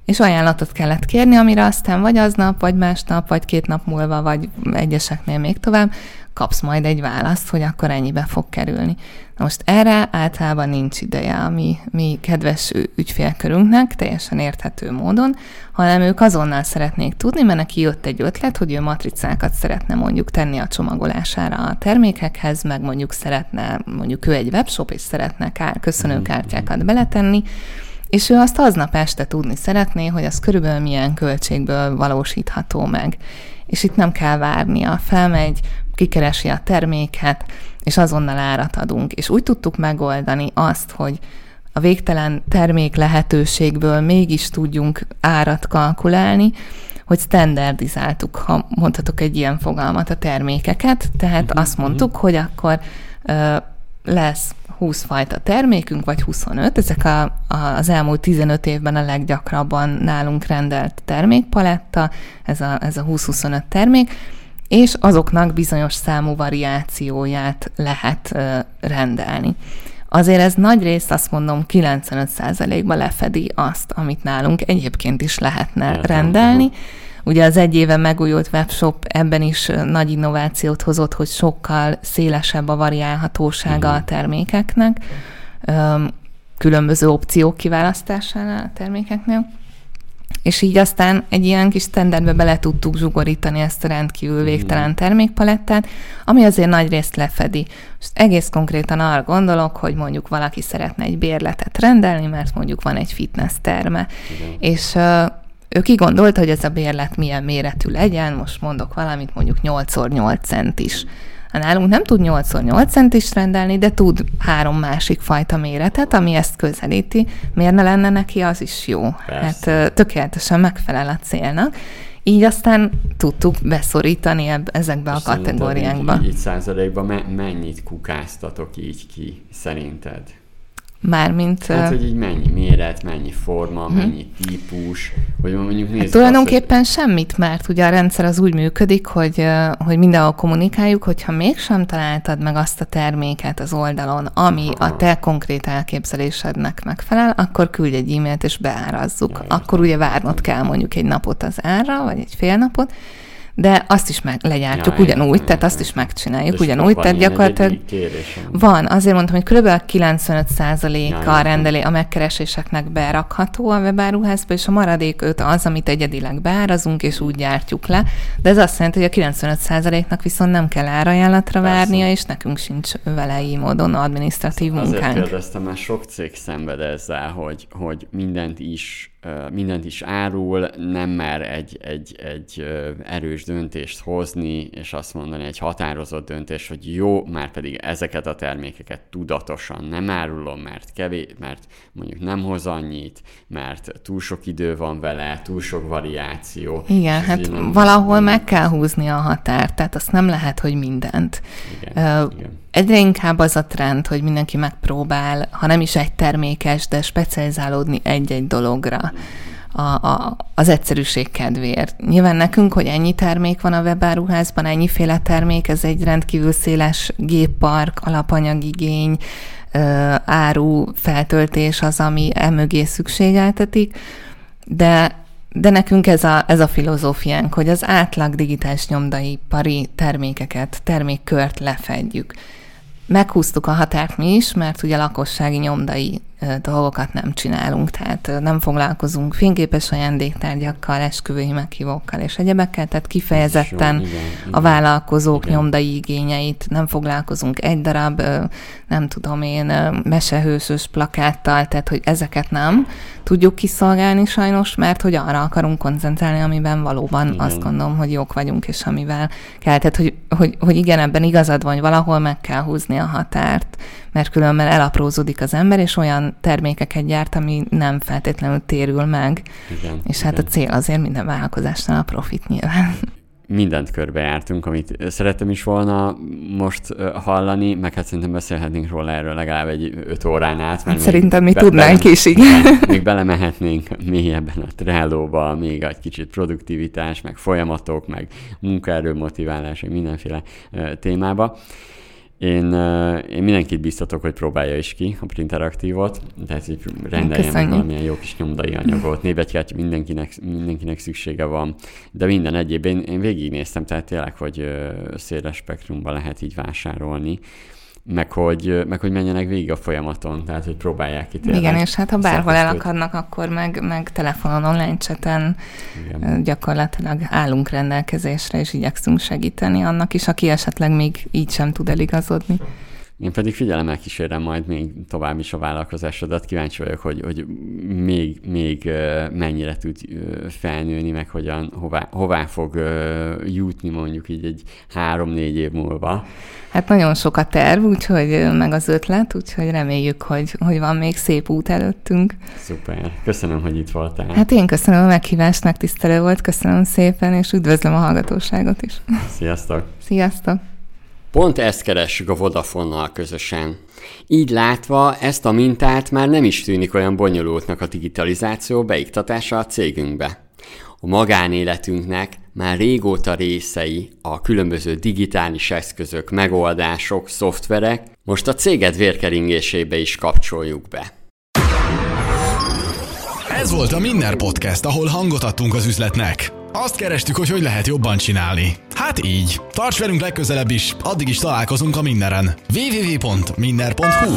és ajánlatot kellett kérni, amire aztán vagy aznap, vagy másnap, vagy két nap múlva, vagy egyeseknél még tovább, kapsz majd egy választ, hogy akkor ennyibe fog kerülni. Na most erre általában nincs ideje a mi, mi kedves ügyfélkörünknek, teljesen érthető módon, hanem ők azonnal szeretnék tudni, mert neki jött egy ötlet, hogy ő matricákat szeretne mondjuk tenni a csomagolására a termékekhez, meg mondjuk szeretne, mondjuk ő egy webshop, és szeretne kár, köszönőkártyákat beletenni, és ő azt aznap este tudni szeretné, hogy az körülbelül milyen költségből valósítható meg. És itt nem kell várnia, felmegy, kikeresi a terméket, és azonnal árat adunk. És úgy tudtuk megoldani azt, hogy a végtelen termék lehetőségből mégis tudjunk árat kalkulálni, hogy standardizáltuk, ha mondhatok egy ilyen fogalmat, a termékeket. Tehát uh-huh. azt mondtuk, hogy akkor ö, lesz 20 fajta termékünk, vagy 25. Ezek a, a, az elmúlt 15 évben a leggyakrabban nálunk rendelt termékpaletta, ez a, ez a 20-25 termék, és azoknak bizonyos számú variációját lehet ö, rendelni. Azért ez nagy részt azt mondom 95%-ba lefedi azt, amit nálunk egyébként is lehetne rendelni. Ugye az egy éve megújult webshop ebben is nagy innovációt hozott, hogy sokkal szélesebb a variálhatósága uh-huh. a termékeknek, különböző opciók kiválasztásánál a termékeknél és így aztán egy ilyen kis standardbe bele tudtuk zsugorítani ezt a rendkívül mhm. végtelen termékpalettát, ami azért nagy részt lefedi. Most egész konkrétan arra gondolok, hogy mondjuk valaki szeretne egy bérletet rendelni, mert mondjuk van egy fitness terme, Igen. és ő kigondolta, hogy ez a bérlet milyen méretű legyen, most mondok valamit, mondjuk 8x8 centis. Nálunk nem tud 8x8 centis rendelni, de tud három másik fajta méretet, ami ezt közelíti. Miért ne lenne neki, az is jó. Persze. Hát tökéletesen megfelel a célnak. Így aztán tudtuk beszorítani ebb, ezekbe És a kategóriákba. Így, így százalékban mennyit kukáztatok így ki, szerinted? Mármint... Hát, hogy így mennyi méret, mennyi forma, uh-huh. mennyi típus, hogy mondjuk nézzük hát Tulajdonképpen azt, hogy... semmit, mert ugye a rendszer az úgy működik, hogy, hogy mindenhol kommunikáljuk, hogyha mégsem találtad meg azt a terméket az oldalon, ami Aha. a te konkrét elképzelésednek megfelel, akkor küldj egy e-mailt és beárazzuk. Ja, akkor ugye várnod kell mondjuk egy napot az árra, vagy egy fél napot, de azt is meg legyártjuk Ja, ugyanúgy, értem, tehát azt értem. is megcsináljuk ugyanúgy, tehát gyakorlatilag van, azért mondtam, hogy kb. 95%-a Ja, rendelé a megkereséseknek berakható a webáruházba, és a maradék 5 az, amit egyedileg beárazunk, és úgy gyártjuk le. De ez azt jelenti, hogy a 95%-nak viszont nem kell árajánlatra Persze. várnia, és nekünk sincs vele így módon adminisztratív Azért munkánk. kérdeztem, mert sok cég szenved ezzel, hogy, hogy mindent is mindent is árul, nem mer egy, egy, egy ö, erős döntést hozni, és azt mondani, egy határozott döntés, hogy jó, már pedig ezeket a termékeket tudatosan nem árulom, mert kevés, mert mondjuk nem hoz annyit, mert túl sok idő van vele, túl sok variáció. Igen, És hát nem- valahol meg kell húzni a határt, tehát azt nem lehet, hogy mindent. Igen, Ö, igen. Egyre inkább az a trend, hogy mindenki megpróbál, ha nem is egy termékes, de specializálódni egy-egy dologra a, a, az egyszerűség kedvéért. Nyilván nekünk, hogy ennyi termék van a webáruházban, ennyiféle termék, ez egy rendkívül széles géppark, alapanyagigény, áru, feltöltés az, ami emögé szükségeltetik, de de nekünk ez a, ez a filozófiánk, hogy az átlag digitális nyomdaipari termékeket, termékkört lefedjük. Meghúztuk a határt mi is, mert ugye lakossági nyomdai dolgokat nem csinálunk, tehát nem foglalkozunk fényképes ajándéktárgyakkal, esküvői meghívókkal és egyebekkel, tehát kifejezetten Jó, igen, a igen. vállalkozók Igen. nyomdai igényeit, nem foglalkozunk egy darab, nem tudom én, mesehősös plakáttal, tehát hogy ezeket nem tudjuk kiszolgálni sajnos, mert hogy arra akarunk koncentrálni, amiben valóban Igen. azt gondolom, hogy jók vagyunk, és amivel kell. Tehát, hogy, hogy, hogy igen, ebben igazad van, hogy valahol meg kell húzni a határt, mert különben elaprózódik az ember, és olyan termékeket gyárt, ami nem feltétlenül térül meg. igen És hát a igen. cél azért minden vállalkozásnál a profit nyilván. mindent körbejártunk, amit szerettem is volna most hallani, meg hát szerintem beszélhetnénk róla erről legalább egy öt órán át. Mert még Szerintem mi tudnánk is, igen. Még belemehetnénk mélyebben a Trello-ba, még egy kicsit produktivitás, meg folyamatok, meg munkaerő motiválás, meg mindenféle témába. Én, én mindenkit biztatok, hogy próbálja is ki a Printeraktívot, tehát így rendeljen meg valamilyen jó kis nyomdai anyagot, névegykártya mindenkinek, mindenkinek szüksége van, de minden egyéb, én, én végignéztem, tehát tényleg, hogy széles spektrumban lehet így vásárolni, meg hogy, meg hogy menjenek végig a folyamaton, tehát hogy próbálják ki tényleg. Igen, és hát ha bárhol elakadnak, akkor meg, meg telefonon, online chaten Igen. gyakorlatilag állunk rendelkezésre, és igyekszünk segíteni annak is, aki esetleg még így sem tud eligazodni. Én pedig figyelemmel kísérem majd még tovább is a vállalkozásodat. Kíváncsi vagyok, hogy, hogy még, még mennyire tud felnőni, meg hogyan, hová, hová fog jutni mondjuk így egy három-négy év múlva. Hát nagyon sok a terv, úgyhogy meg az ötlet, úgyhogy reméljük, hogy, hogy van még szép út előttünk. Szuper. Köszönöm, hogy itt voltál. Hát én köszönöm a meghívást, megtisztelő volt, köszönöm szépen, és üdvözlöm a hallgatóságot is. Sziasztok! Sziasztok! Pont ezt keressük a Vodafonnal közösen. Így látva ezt a mintát már nem is tűnik olyan bonyolultnak a digitalizáció beiktatása a cégünkbe. A magánéletünknek már régóta részei a különböző digitális eszközök, megoldások, szoftverek, most a céged vérkeringésébe is kapcsoljuk be. Ez volt a Minner Podcast, ahol hangot adtunk az üzletnek. Azt kerestük, hogy hogy lehet jobban csinálni. Hát így. Tarts velünk legközelebb is, addig is találkozunk a Minneren. www.minner.hu